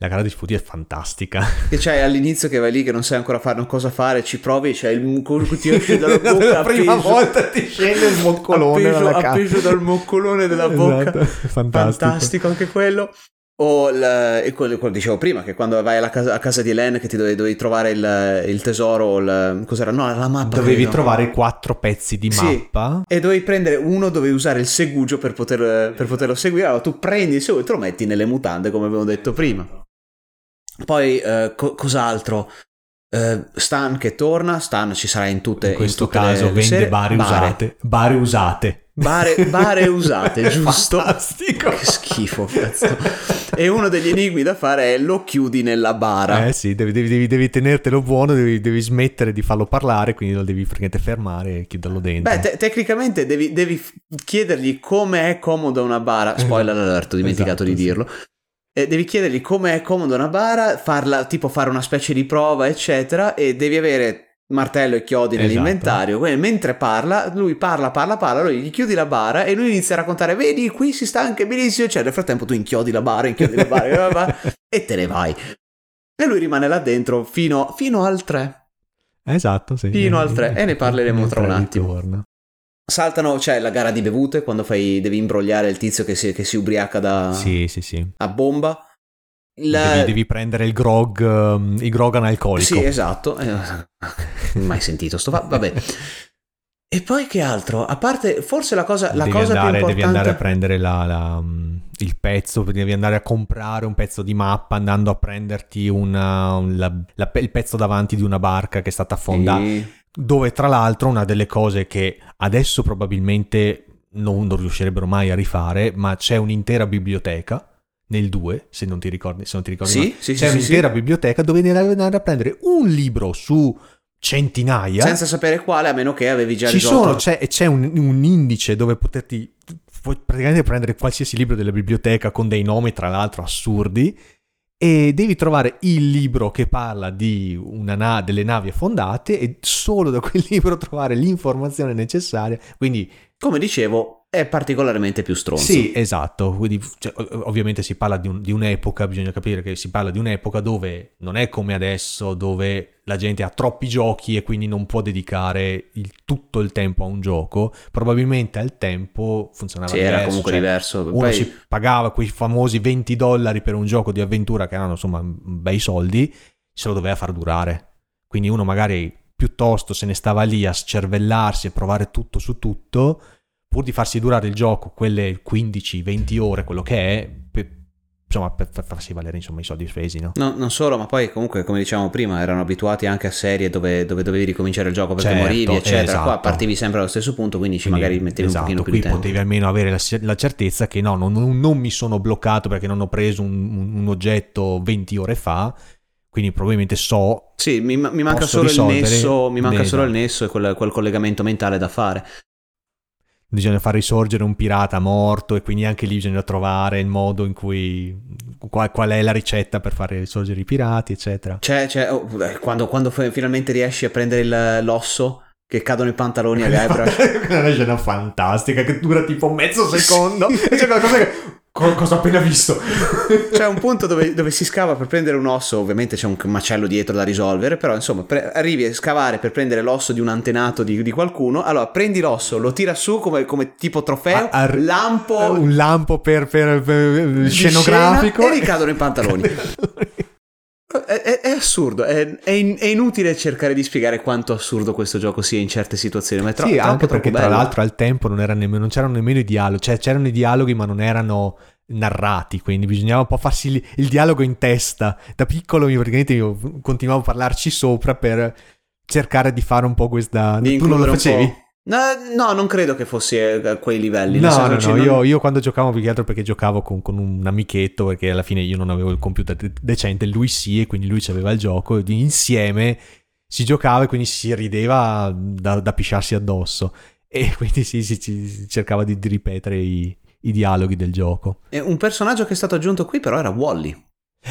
la gara di sputi è fantastica. (laughs) Che c'hai all'inizio che vai lì che non sai ancora fare cosa fare, ci provi c'è il che ti esce dalla bocca. la prima volta ti scende il moccolone appeso, appeso dal moccolone della (laughs) bocca. Esatto, fantastico. fantastico anche quello. O il, e quello, quello dicevo prima, che quando vai casa, a casa di Helen che ti dovevi, dovevi trovare il, il, tesoro, il, cos'era? No, la mappa. Dovevi trovare quattro pezzi di sì, mappa. E dovevi prendere uno, dovevi usare il segugio per, poter, per poterlo seguire. Allora tu prendi il segugio e te lo metti nelle mutande, come avevo detto prima. Poi eh, co- cos'altro? Uh, Stan che torna, Stan ci sarà in tutte in questo in caso le, vende serie. bare, usate. Bare usate. Bare, bare usate (laughs) giusto? Fantastico. Che schifo cazzo. E uno degli enigmi da fare è lo chiudi nella bara. Eh sì devi, devi, devi, devi tenertelo buono devi, devi, smettere di farlo parlare quindi lo devi praticamente fermare e chiuderlo dentro. Beh te- tecnicamente devi, chiedergli come è comoda una bara. Spoiler alert ho dimenticato esatto, di dirlo. sì eh, devi chiedergli come è comodo una bara, farla, tipo fare una specie di prova, eccetera, e devi avere martello e chiodi esatto. nell'inventario. Quindi, mentre parla, lui parla, parla, parla, lui gli chiudi la bara e lui inizia a raccontare: Vedi, qui si sta anche benissimo. Cioè, nel frattempo tu inchiodi la bara, inchiodi la bara (laughs) e te ne vai. E lui rimane là dentro fino, fino al 3. Esatto, sì. Fino al 3 (laughs) e ne parleremo tra un attimo. Ritorna. Saltano, cioè, la gara di bevute quando fai, devi imbrogliare il tizio che si, che si ubriaca da, sì, sì, sì. a bomba. La... Devi, devi, prendere il grog, um, il grog analcolico. Sì, esatto. Eh, mai sentito sto fa- vabbè. E poi che altro? A parte, forse la cosa, la cosa andare, più importante... Devi andare a prendere la, la, um, il pezzo, devi andare a comprare un pezzo di mappa andando a prenderti una, la, la, il pezzo davanti di una barca che è stata affondata. Sì. Dove tra l'altro una delle cose che adesso probabilmente non, non riuscirebbero mai a rifare, ma c'è un'intera biblioteca nel 2, se non ti ricordi, se non ti ricordi sì, sì, c'è sì, un'intera sì. biblioteca dove devi andare a prendere un libro su centinaia. Senza sapere quale, a meno che avevi già Ci risolto. sono, c'è, c'è un, un, indice dove poterti puoi praticamente prendere qualsiasi libro della biblioteca con dei nomi, tra l'altro, assurdi. E devi trovare il libro che parla di una na- delle navi affondate e solo da quel (laughs) libro trovare l'informazione necessaria. Quindi, come dicevo, è particolarmente più stronzo. Sì, esatto. Quindi, cioè, ovviamente si parla di, un, di, un'epoca, bisogna capire che si parla di un'epoca dove non è come adesso, dove la gente ha troppi giochi e quindi non può dedicare il, tutto il tempo a un gioco. Probabilmente al tempo funzionava sì, diverso. era comunque cioè, diverso. Uno Poi... si pagava quei famosi 20 dollari per un gioco di avventura che erano insomma bei soldi, se lo doveva far durare. Quindi uno magari piuttosto se ne stava lì a scervellarsi e provare tutto su tutto pur di farsi durare il gioco quelle 15-20 ore, quello che è, per, insomma, per, farsi valere insomma, i soldi spesi. No? no? non solo, ma poi comunque, come dicevamo prima, erano abituati anche a serie dove, dove dovevi ricominciare il gioco perché certo, morivi, eccetera. Esatto. Qua partivi sempre allo stesso punto, quindi, quindi magari mettevi esatto, un pochino più di tempo. potevi almeno avere la, la certezza che no, non, non, non, mi sono bloccato perché non ho preso un, un oggetto 20 ore fa quindi probabilmente so. Sì, mi, mi manca, solo il, nesso, mi manca solo il nesso e quel, quel, collegamento mentale da fare bisogna far risorgere un pirata morto e quindi anche lì bisogna trovare il modo in cui qual, qual è la ricetta per fare risorgere i pirati eccetera. C'è, c'è oh, quando, quando finalmente riesci a prendere il, l'osso che cadono i pantaloni a (laughs) Guybrush. È una scena fantastica che dura tipo mezzo secondo. Sì. (laughs) c'è qualcosa che Cosa ho appena visto? (laughs) c'è un punto dove, dove, si scava per prendere un osso, ovviamente c'è un macello dietro da risolvere, però insomma pre- arrivi a scavare per prendere l'osso di un antenato di, di qualcuno, allora prendi l'osso, lo tira su come, come tipo trofeo, a, a, lampo... Un lampo per, per, per scenografico. E ricadono i pantaloni. (laughs) È, è, è, assurdo, è, inutile cercare di spiegare quanto assurdo questo gioco sia in certe situazioni. Ma è tro- sì, troppo, anche perché bello. tra l'altro al tempo non, nemmeno, non, c'erano nemmeno i dialoghi, cioè c'erano i dialoghi ma non erano narrati, quindi bisognava un po' farsi il, il dialogo in testa. Da piccolo io praticamente io continuavo a parlarci sopra per cercare di fare un po' questa... Di tu non lo facevi? No, no, non credo che fosse a eh, quei livelli. No, no, no, non... io, io, quando giocavo più che altro perché giocavo con, con, un amichetto, perché alla fine io non avevo il computer decente, lui sì, e quindi lui aveva il gioco, e insieme si giocava e quindi si rideva da, da pisciarsi addosso. E (laughs) quindi sì, si, si cercava di, di ripetere i, i, dialoghi del gioco. E un personaggio che è stato aggiunto qui però era Wally.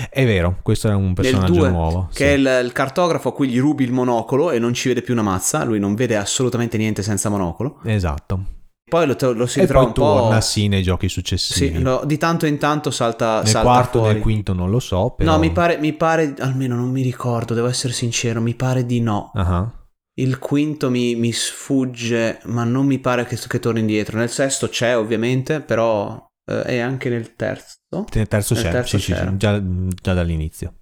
È vero, questo è un personaggio 2, nuovo. Che sì. è il, il, cartografo a cui gli rubi il monocolo e non ci vede più una mazza, lui non vede assolutamente niente senza monocolo. Esatto. Poi lo, lo si ritrova un po'... torna sì nei giochi successivi. Sì, lo, di tanto in tanto salta Nel salta quarto fuori. nel quinto non lo so, però... No, mi pare, mi pare, almeno non mi ricordo, devo essere sincero, mi pare di no. Uh-huh. Il quinto mi, mi, sfugge, ma non mi pare che, che torni indietro. Nel sesto c'è ovviamente, però eh, e anche nel terzo. Nel terzo nel c'è, terzo sì, sì, già, già, dall'inizio.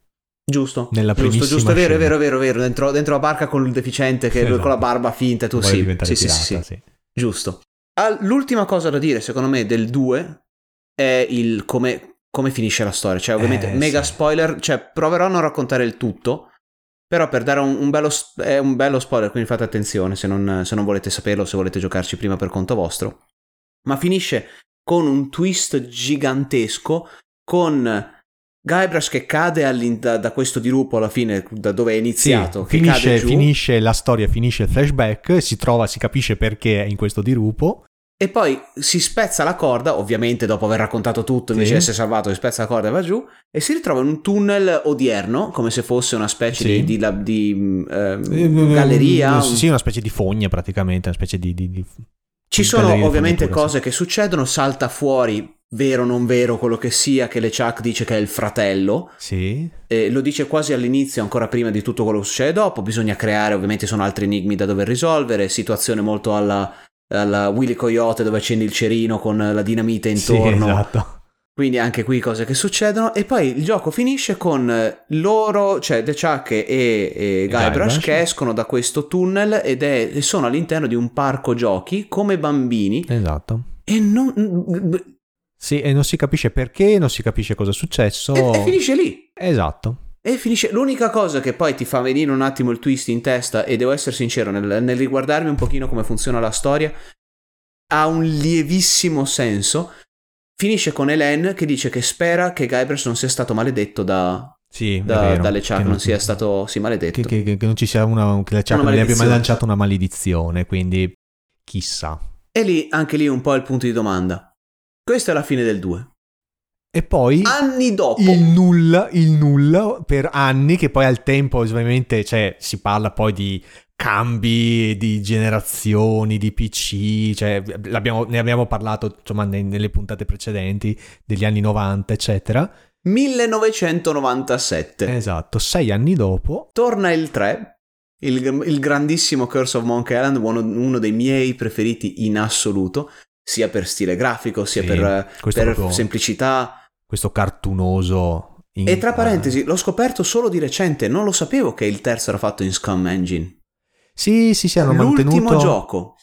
Giusto, Nella giusto, giusto, è vero, è vero, è vero, vero. Dentro, dentro, la barca con il deficiente che esatto. con la barba finta, tu sì, sì, sì, sì, sì, giusto. Ah, l'ultima cosa da dire, secondo me, del 2 è il come, come finisce la storia. Cioè, ovviamente, eh, mega sì. spoiler, cioè, proverò a non raccontare il tutto, però per dare un, un, bello, è un bello spoiler, quindi fate attenzione se non, se non volete saperlo, se volete giocarci prima per conto vostro. Ma finisce con un twist gigantesco, con Guybrush che cade da, da, questo dirupo alla fine, da dove è iniziato. Sì, finisce, finisce, la storia, finisce il flashback, si trova, si capisce perché è in questo dirupo e poi si spezza la corda, ovviamente dopo aver raccontato tutto, invece Sì. di essere salvato, si spezza la corda e va giù, e si ritrova in un tunnel odierno, come se fosse una specie Sì. di, di di, mm, ehm, Eh, galleria. Sì, sì, una specie di fogna praticamente, una specie di- di- Ci sono ovviamente cose che succedono, salta fuori, vero o non vero, quello che sia, che LeChuck dice che è il fratello, Sì, eh, lo dice quasi all'inizio, ancora prima di tutto quello che succede dopo, bisogna creare, ovviamente sono altri enigmi da dover risolvere, situazione molto alla, alla Willy Coyote dove accendi il cerino con la dinamite sì, intorno, esatto. Quindi anche qui cose che succedono e poi il gioco finisce con eh, loro, cioè LeChuck e, e Guybrush che escono da questo tunnel ed è, sono all'interno di un parco giochi come bambini Esatto. e non... Sì, e non si capisce perché, non si capisce cosa è successo. E, e finisce lì. Esatto. E finisce. L'unica cosa che poi ti fa venire un attimo il twist in testa, e devo essere sincero, nel, nel riguardarmi un pochino come funziona la storia, ha un lievissimo senso. Finisce con Hélène che dice che spera che Guybrush non sia stato maledetto da, Sì, da, vero. dalle Chuck, Che non sia stato sì, maledetto. Che, che- che non ci sia una... che la non gli abbia mai lanciato una maledizione, quindi chissà. E lì, anche lì, un po' il punto di domanda. Questa è la fine del 2. E poi... Anni dopo, il nulla, il nulla per anni, che poi al tempo ovviamente cioè, si parla poi di cambi di generazioni di PC, cioè, l'abbiamo- ne abbiamo parlato insomma, ne- nelle puntate precedenti degli anni 90, eccetera. 1997. Esatto, sei anni dopo, Torna il 3, il, il grandissimo Curse of Monkey Island, uno, uno dei miei preferiti in assoluto, sia per stile grafico, sia Sì, per, per proprio- semplicità. questo cartunoso... in- E tra parentesi, l'ho scoperto solo di recente, non lo sapevo che il terzo era fatto in Scum Engine. Sì, sì, sì, hanno L'ultimo mantenuto... gioco,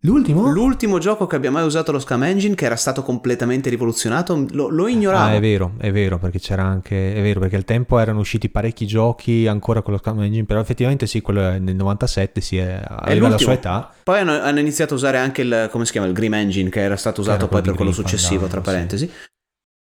L'ultimo? l'ultimo gioco che abbia mai usato lo Scum Engine, che era stato completamente rivoluzionato, lo, lo ignoravo. Ah, è vero, è vero, perché c'era anche. È vero, perché al tempo erano usciti parecchi giochi ancora con lo Scam Engine, però effettivamente sì, quello nel 97 si è, aveva la sua età. Poi hanno, hanno iniziato a usare anche il, come si chiama, il Grim Engine, che era stato usato era poi per quello successivo, tra parentesi.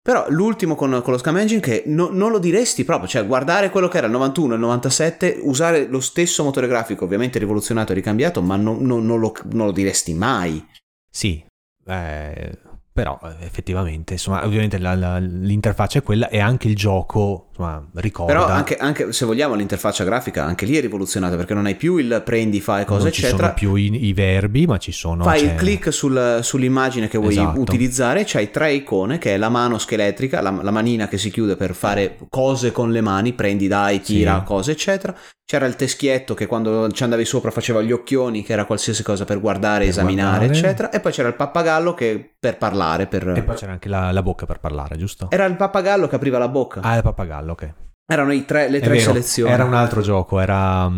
Però l'ultimo con, con lo Scam Engine che no- non lo diresti proprio, cioè guardare quello che era il 91 e il 97, usare lo stesso motore grafico, ovviamente rivoluzionato e ricambiato, ma non, non- non lo, non lo diresti mai. Sì, eh, però eh, effettivamente, insomma, ovviamente la- la- l'interfaccia è quella e anche il gioco, insomma, ricorda. Però anche, anche se vogliamo l'interfaccia grafica, anche lì è rivoluzionata perché non hai più il prendi, fai cose, non ci eccetera. sono più i, i verbi, ma ci sono... Fai c'è- il click sul- sull'immagine che vuoi Esatto. utilizzare, c'hai tre icone che è la mano scheletrica, la, la manina che si chiude per fare cose con le mani, prendi, dai, tira, Sì. cose eccetera. C'era il teschietto che quando ci andavi sopra faceva gli occhioni, che era qualsiasi cosa per guardare, Per esaminare, guardare. eccetera. E poi c'era il pappagallo che per parlare, per... E poi c'era anche la, la bocca per parlare, giusto? Era il pappagallo che apriva la bocca. Ah, il pappagallo, ok. Erano i tre- le È tre vero, selezioni. Era un altro gioco, era.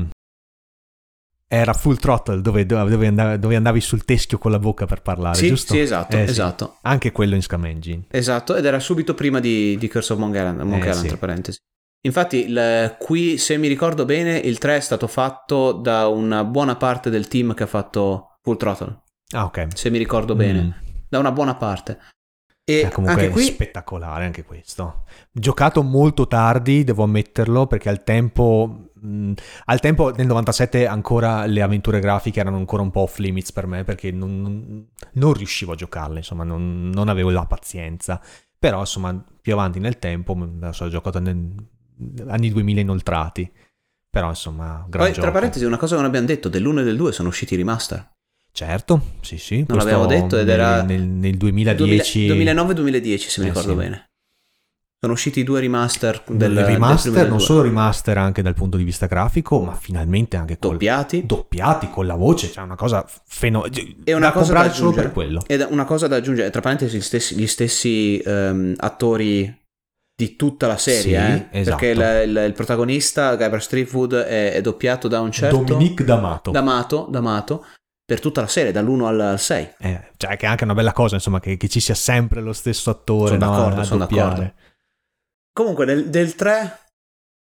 Era Full Throttle dove, dove andavi, dove andavi sul teschio con la bocca per parlare, Sì, giusto? sì, esatto, Eh, sì. esatto. Anche quello in Scam Engine. Esatto, ed era subito prima di, di Curse of Monkey Island, Monkey Eh, Island, sì. tra parentesi. Infatti, il- qui, se mi ricordo bene, il 3 è stato fatto da una buona parte del team che ha fatto Full Throttle, Ah, ok. se mi ricordo bene, Mm. da una buona parte. E Eh, comunque anche è qui, spettacolare anche questo. Giocato molto tardi, devo ammetterlo, perché al tempo, mh, al tempo nel 97 ancora le avventure grafiche erano ancora un po' off limits per me, perché non, non- non riuscivo a giocarle, insomma, non, non avevo la pazienza. Però, insomma, più avanti nel tempo, me la so, ho giocato negli anni 2000 inoltrati. Però, insomma, gran poi, gioco. tra parentesi, una cosa che non abbiamo detto, dell'1 e del 2 sono usciti i remaster. Certo, sì, sì. Non l'abbiamo detto ed nel, era- nel, nel 2010. 2009-2010, se mi Eh, ricordo sì. bene. Sono usciti i due remaster del, del remaster, del non solo remaster anche dal punto di vista grafico, ma finalmente anche col, doppiati. doppiati con la voce, cioè una cosa fenomenale. E una da cosa da comprare solo aggiungere. per quello. Ed una cosa da aggiungere, tra parentesi, gli stessi, gli stessi, ehm, attori di tutta la serie, Sì, eh? esatto. perché il, il- il protagonista, Guybrush Streetwood, è, è doppiato da un certo Dominique D'Amato. D'Amato, D'Amato per tutta la serie, dall'1 al, al 6. Eh, cioè, che è anche una bella cosa, insomma, che, che ci sia sempre lo stesso attore Sono no, d'accordo, a sono doppiare. d'accordo. Comunque, del, del 3,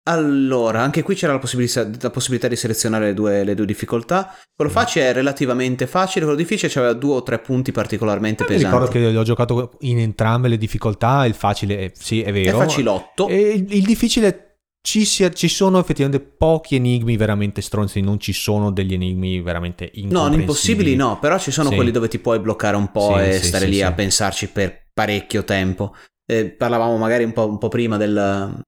allora, anche qui c'era la possibilità, la possibilità di selezionare le due, le due difficoltà. Quello Mm. facile è relativamente facile, quello difficile aveva due o tre punti particolarmente Eh, Mi pesanti. ricordo che ho giocato in entrambe le difficoltà, il facile, eh, sì, è È vero. facilotto. E il, il difficile ci, sia, ci, sono effettivamente pochi enigmi veramente stronzi, non ci sono degli enigmi veramente incomprensibili. No, impossibili no, però ci sono sì. quelli dove ti puoi bloccare un po' sì, e sì, stare lì a pensarci per parecchio tempo. Eh, parlavamo magari un po', un po prima del,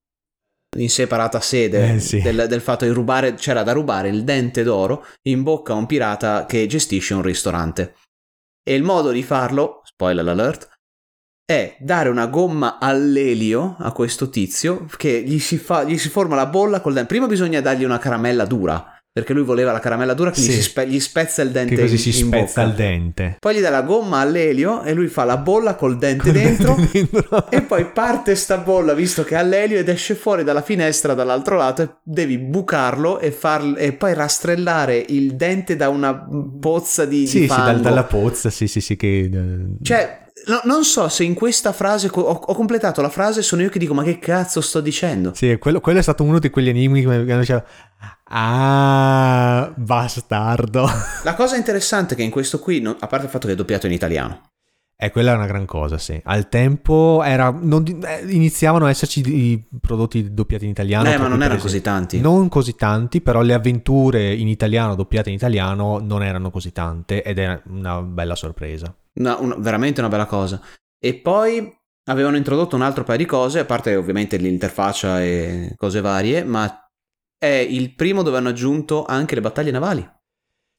in separata sede eh, del, del, fatto di rubare, c'era da rubare il dente d'oro in bocca a un pirata che gestisce un ristorante. E il modo di farlo, spoiler alert, è dare una gomma all'elio a questo tizio che gli si, fa, gli si forma la bolla col dente. Prima bisogna dargli una caramella dura perché lui voleva la caramella dura, quindi sì. spe- gli spezza il dente che così in, si spezza il dente. Poi gli dà la gomma all'elio e lui fa la bolla col dente col dentro, dente dentro. e poi parte sta bolla visto che ha l'elio ed esce fuori dalla finestra dall'altro lato e devi bucarlo e, far, e poi rastrellare il dente da una pozza di, sì, di. Sì, dalla pozza, sì, sì, sì che... Eh, cioè No, non so se in questa frase ho, ho, completato la frase sono io che dico ma che cazzo sto dicendo sì quello, quello è stato uno di quegli enigmi che mi detto ah bastardo la cosa interessante è che in questo qui a parte il fatto che è doppiato in italiano eh, quella è una gran cosa, sì. Al tempo era, non, eh, iniziavano a esserci i prodotti doppiati in italiano. Eh, ma non erano così tanti. Non così tanti, però le avventure in italiano, doppiate in italiano, non erano così tante ed è una bella sorpresa. No, una, veramente una bella cosa. E poi avevano introdotto un altro paio di cose, a parte ovviamente l'interfaccia e cose varie, ma è il primo dove hanno aggiunto anche le battaglie navali.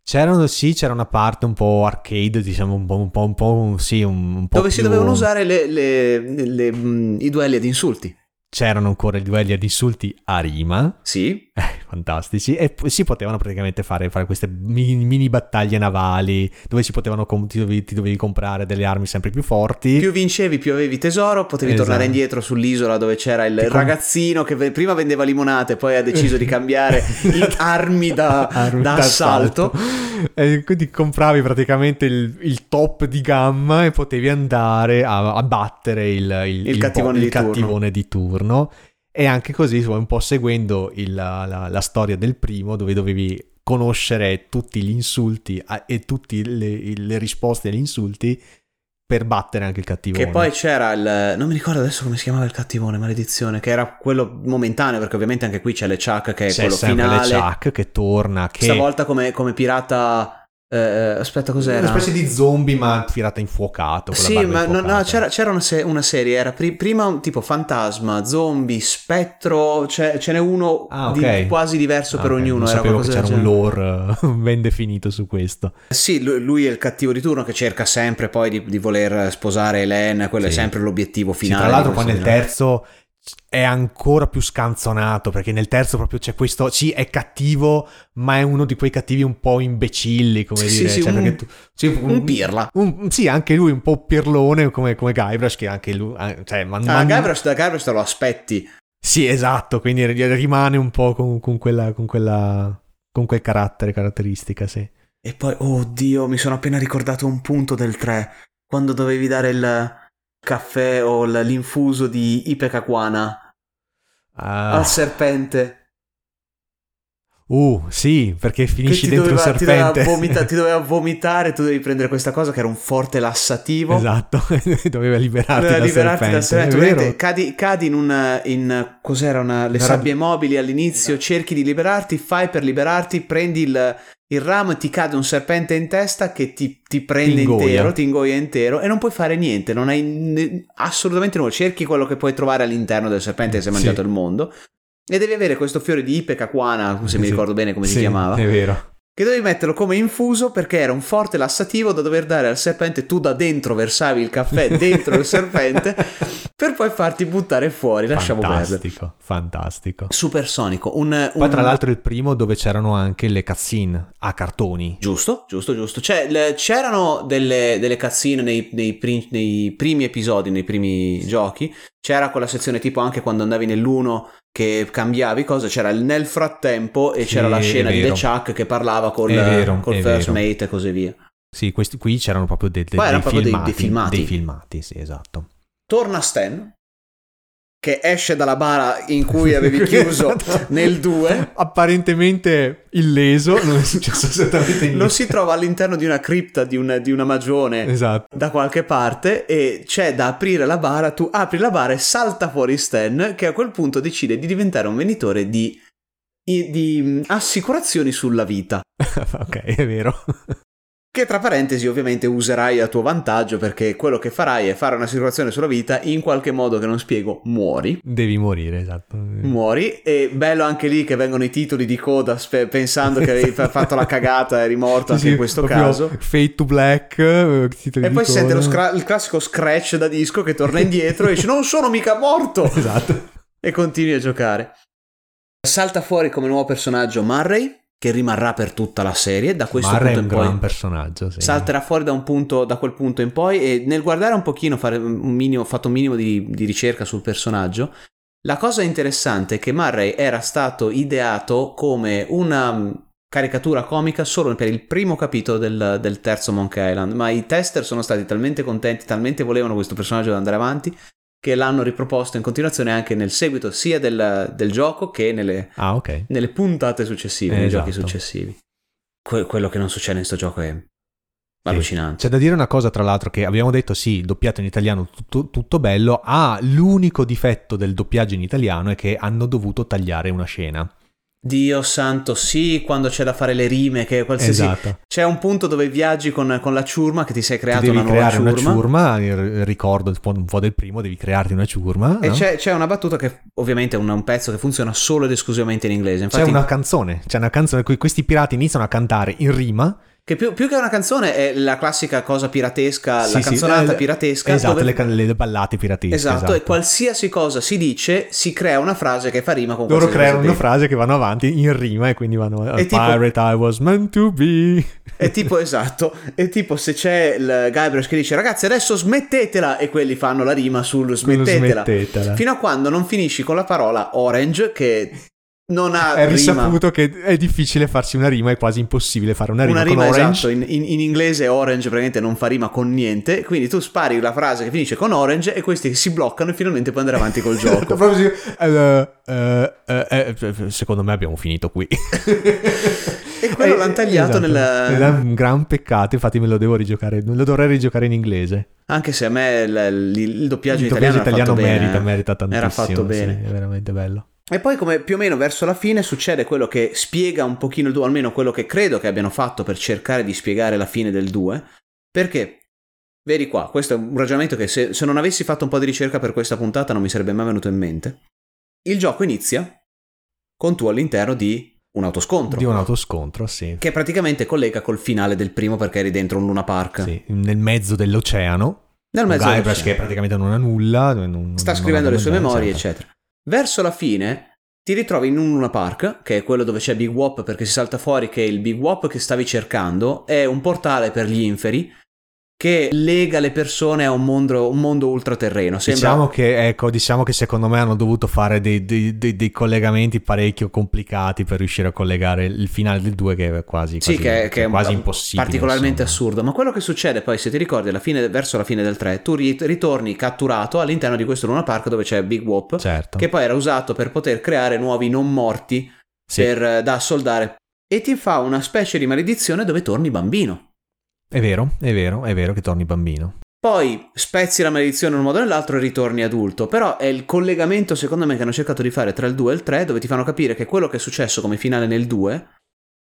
C'erano, sì, c'era una parte un po' arcade, diciamo, un po', un po', un po', sì, un, un po Dove più... si dovevano usare le, le, le, i duelli ad insulti. C'erano ancora i duelli ad insulti a rima. Sì. (laughs) Eh, fantastici. E si potevano praticamente fare, fare queste mini, mini, battaglie navali dove si potevano, ti dovevi, ti, dovevi, comprare delle armi sempre più forti. Più vincevi, più avevi tesoro. Potevi esatto. tornare indietro sull'isola dove c'era il com- ragazzino che prima vendeva limonate, poi ha deciso di cambiare (laughs) armi da, (laughs) armi da assalto. E quindi compravi praticamente il, il, top di gamma e potevi andare a, a battere il, il, il cattivone, bo- di, cattivone di turno e anche così, un po' seguendo il, la, la, storia del primo, dove dovevi conoscere tutti gli insulti e tutte le, le, risposte agli insulti per battere anche il cattivone. Che poi c'era il... non mi ricordo adesso come si chiamava il cattivone, maledizione, che era quello momentaneo, perché ovviamente anche qui c'è le Chuck che è c'è quello finale. C'è Chuck che torna, che... Stavolta come, come pirata eh, eh, aspetta, cos'era? Una specie di zombie, ma pirata infuocato. Sì, ma no, no, c'era, c'era una, se- una, serie. Era pri- prima tipo fantasma, zombie, spettro. Ce, ce n'è uno ah, okay. di, quasi diverso ah, per okay. ognuno. Non era sapevo che c'era un lore (laughs) ben definito su questo. Sì, lui, è il cattivo di turno che cerca sempre poi di, di voler sposare Helen. Quello sì. è sempre l'obiettivo finale. Sì, tra l'altro, poi nel terzo è ancora più scanzonato perché nel terzo proprio c'è questo sì è cattivo ma è uno di quei cattivi un po' imbecilli come sì, dire sì, cioè, un, tu, sì, un, un pirla. un, sì anche lui un po' pirlone come, come Guybrush che anche lui eh, cioè, man, ah, man... Guybrush, da Guybrush te lo aspetti. Sì esatto quindi rimane un po' con, con quella con quella con quel carattere caratteristica sì. E poi oddio mi sono appena ricordato un punto del 3 quando dovevi dare il caffè o l'infuso di Ipecacuana ah. al serpente. Uh, sì, perché finisci dentro doveva, il serpente. Ti doveva, vomita- ti doveva, (laughs) vomitare, tu devi prendere questa cosa che era un forte lassativo. Esatto, (laughs) doveva liberarti, doveva dal, liberarti serpente. dal serpente. Cadi, cadi, in un... In, cos'era? Una, le sabbie mobili all'inizio, esatto. cerchi di liberarti, fai per liberarti, prendi il, il ramo e ti cade un serpente in testa che ti, ti prende ti intero, ti ingoia intero e non puoi fare niente, non hai n- assolutamente nulla. Cerchi quello che puoi trovare all'interno del serpente che si è mangiato sì. il mondo e devi avere questo fiore di Ipecacuana, se sì. mi ricordo bene come sì, si chiamava. È vero che dovevi metterlo come infuso perché era un forte lassativo da dover dare al serpente. Tu da dentro versavi il caffè (laughs) dentro il serpente per poi farti buttare fuori. Lasciamo fantastico, perdere. Fantastico, Supersonico. Un, un... Poi, tra l'altro, il primo dove c'erano anche le cutscene a cartoni. Giusto, giusto, giusto. Cioè, le, c'erano delle, delle cutscene nei, nei, prim, nei primi episodi, nei primi giochi. C'era quella sezione tipo anche quando andavi nell'uno che cambiavi cosa, c'era il nel frattempo e sì, c'era la scena di The Chuck che parlava col, vero, col first vero. mate e così via. Sì, questi, qui c'erano proprio, de, de, dei, filmati, dei, dei, filmati, dei filmati. sì, esatto. Torna Stan, che esce dalla bara in cui avevi (laughs) chiuso nel 2. Apparentemente illeso, non è successo assolutamente niente. Lo si trova all'interno di una cripta di una, di una magione esatto. da qualche parte e c'è da aprire la bara, tu apri la bara e salta fuori Stan che a quel punto decide di diventare un venditore di, di assicurazioni sulla vita. (laughs) ok, è vero che tra parentesi ovviamente userai a tuo vantaggio perché quello che farai è fare un'assicurazione sulla vita in qualche modo che non spiego muori. Devi morire esatto. Muori e bello anche lì che vengono i titoli di coda spe- pensando che avevi fatto la (laughs) cagata e eri morto anche sì, in questo caso. Fade to Black eh, e poi si sente scra- il classico scratch da disco che torna indietro e dice non sono mica morto! (laughs) Esatto. E continui a giocare. Salta fuori come nuovo personaggio Murray che rimarrà per tutta la serie. Da questo Marra punto è un in gran poi personaggio. Sì. Salterà fuori da, un punto, da quel punto in poi. E nel guardare un pochino, fare un minimo, fatto un minimo di, di ricerca sul personaggio. La cosa interessante è che Murray era stato ideato come una mm, caricatura comica solo per il primo capitolo del, del, terzo Monkey Island, ma i tester sono stati talmente contenti, talmente volevano questo personaggio da andare avanti, che l'hanno riproposto in continuazione anche nel seguito sia del, del gioco che nelle, ah, okay. nelle, puntate successive, eh, nei esatto. giochi successivi. Que- quello che non succede in questo gioco è allucinante. C'è da dire una cosa, tra l'altro, che abbiamo detto sì, doppiato in italiano tutto, tutto bello. Ah, l'unico difetto del doppiaggio in italiano è che hanno dovuto tagliare una scena. Dio santo, sì, quando c'è da fare le rime, che qualsiasi... Esatto. C'è un punto dove viaggi con, con la ciurma, che ti sei creato una nuova ciurma. una ciurma, ricordo un po' del primo, devi crearti una ciurma. E no? c'è, c'è, una battuta che ovviamente è un, un, pezzo che funziona solo ed esclusivamente in inglese. Infatti, c'è una canzone, c'è una canzone, questi pirati iniziano a cantare in rima che più, più, che una canzone è la classica cosa piratesca, sì, la canzonata sì, piratesca. Esatto, dove... le, le, ballate piratesche. Esatto, esatto, e qualsiasi cosa si dice, si crea una frase che fa rima con Loro creano una frase che vanno avanti in rima e quindi vanno a tipo, Pirate I was meant to be. È tipo, esatto, è tipo se c'è il Guybrush che dice ragazzi adesso smettetela e quelli fanno la rima sul smettetela. smettetela. Fino a quando non finisci con la parola orange che non ha è risaputo che è difficile farsi una rima, è quasi impossibile fare una rima, una rima. Esatto, in, in, in, inglese orange praticamente non fa rima con niente, quindi tu spari la frase che finisce con orange e questi si bloccano e finalmente puoi andare avanti col (laughs) gioco. Proprio uh, uh, uh, secondo me abbiamo finito qui. (laughs) e quello eh, l'hanno tagliato esatto. nel... È un gran peccato, infatti me lo devo rigiocare, me lo dovrei rigiocare in inglese. Anche se a me il, il, il doppiaggio il italiano, italiano merita, bene, merita tantissimo. Era fatto bene. Sì, è veramente bello. E poi come più o meno verso la fine succede quello che spiega un pochino il 2, almeno quello che credo che abbiano fatto per cercare di spiegare la fine del 2, perché, vedi qua, questo è un ragionamento che se, se non avessi fatto un po' di ricerca per questa puntata non mi sarebbe mai venuto in mente. Il gioco inizia con tu all'interno di un autoscontro. Di un autoscontro, sì. Che praticamente collega col finale del primo perché eri dentro un Luna Park. Sì, nel mezzo dell'oceano. Nel mezzo Guybrush che praticamente non ha nulla. Non, Sta non scrivendo le sue memorie, eccetera. Verso la fine ti ritrovi in un Luna Park, che è quello dove c'è Big Wop perché si salta fuori che il Big Wop che stavi cercando è un portale per gli inferi che lega le persone a un mondo, un mondo ultraterreno. Sembra... Diciamo, che, ecco, diciamo che secondo me hanno dovuto fare dei, dei, dei, dei, collegamenti parecchio complicati per riuscire a collegare il finale del 2 che è quasi, quasi, sì, che, che è quasi impossibile. Particolarmente insomma. assurdo. Ma quello che succede poi, se ti ricordi, alla fine, verso la fine del 3, tu ritorni catturato all'interno di questo Luna Park dove c'è Big Wop, certo. che poi era usato per poter creare nuovi non morti sì. per, da soldare. E ti fa una specie di maledizione dove torni bambino. È vero, è vero, è vero che torni bambino. Poi spezzi la maledizione in un modo o nell'altro e ritorni adulto. Però è il collegamento, secondo me, che hanno cercato di fare tra il 2 e il 3, dove ti fanno capire che quello che è successo come finale nel 2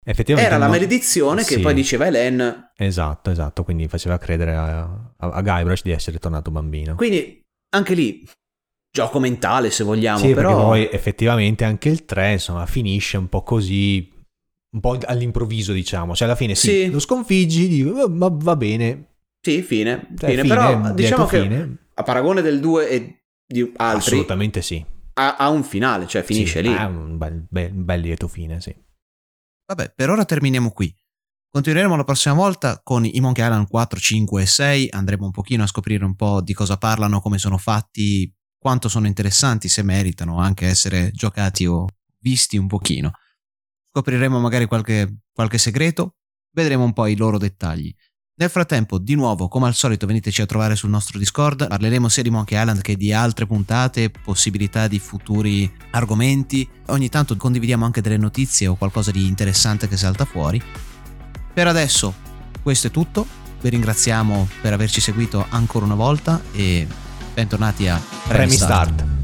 era la maledizione che poi diceva Helen. Esatto, esatto. Quindi faceva credere a, a, a Guybrush di essere tornato bambino. Quindi anche lì gioco mentale se vogliamo. Sì, però poi effettivamente anche il 3 insomma finisce un po' così un po' all'improvviso, diciamo. Cioè, alla fine sì, sì. lo sconfiggi, dico, ma va bene. Sì, fine. Cioè, fine. fine. Però diciamo che fine. a paragone del 2 e di altri... Assolutamente sì. Ha, ha un finale, cioè finisce sì, lì. Ha un bel, bel, bel lieto fine, sì. Vabbè, per ora terminiamo qui. Continueremo la prossima volta con i Monkey Island 4, 5 e 6. Andremo un pochino a scoprire un po' di cosa parlano, come sono fatti, quanto sono interessanti, se meritano anche essere giocati o visti un pochino scopriremo magari qualche, qualche segreto, vedremo un po' i loro dettagli. Nel frattempo, di nuovo, come al solito, veniteci a trovare sul nostro Discord. Parleremo sia di Monkey Island che di altre puntate, possibilità di futuri argomenti. Ogni tanto condividiamo anche delle notizie o qualcosa di interessante che salta fuori. Per adesso, questo è tutto. Vi ringraziamo per averci seguito ancora una volta e bentornati a Premi Start.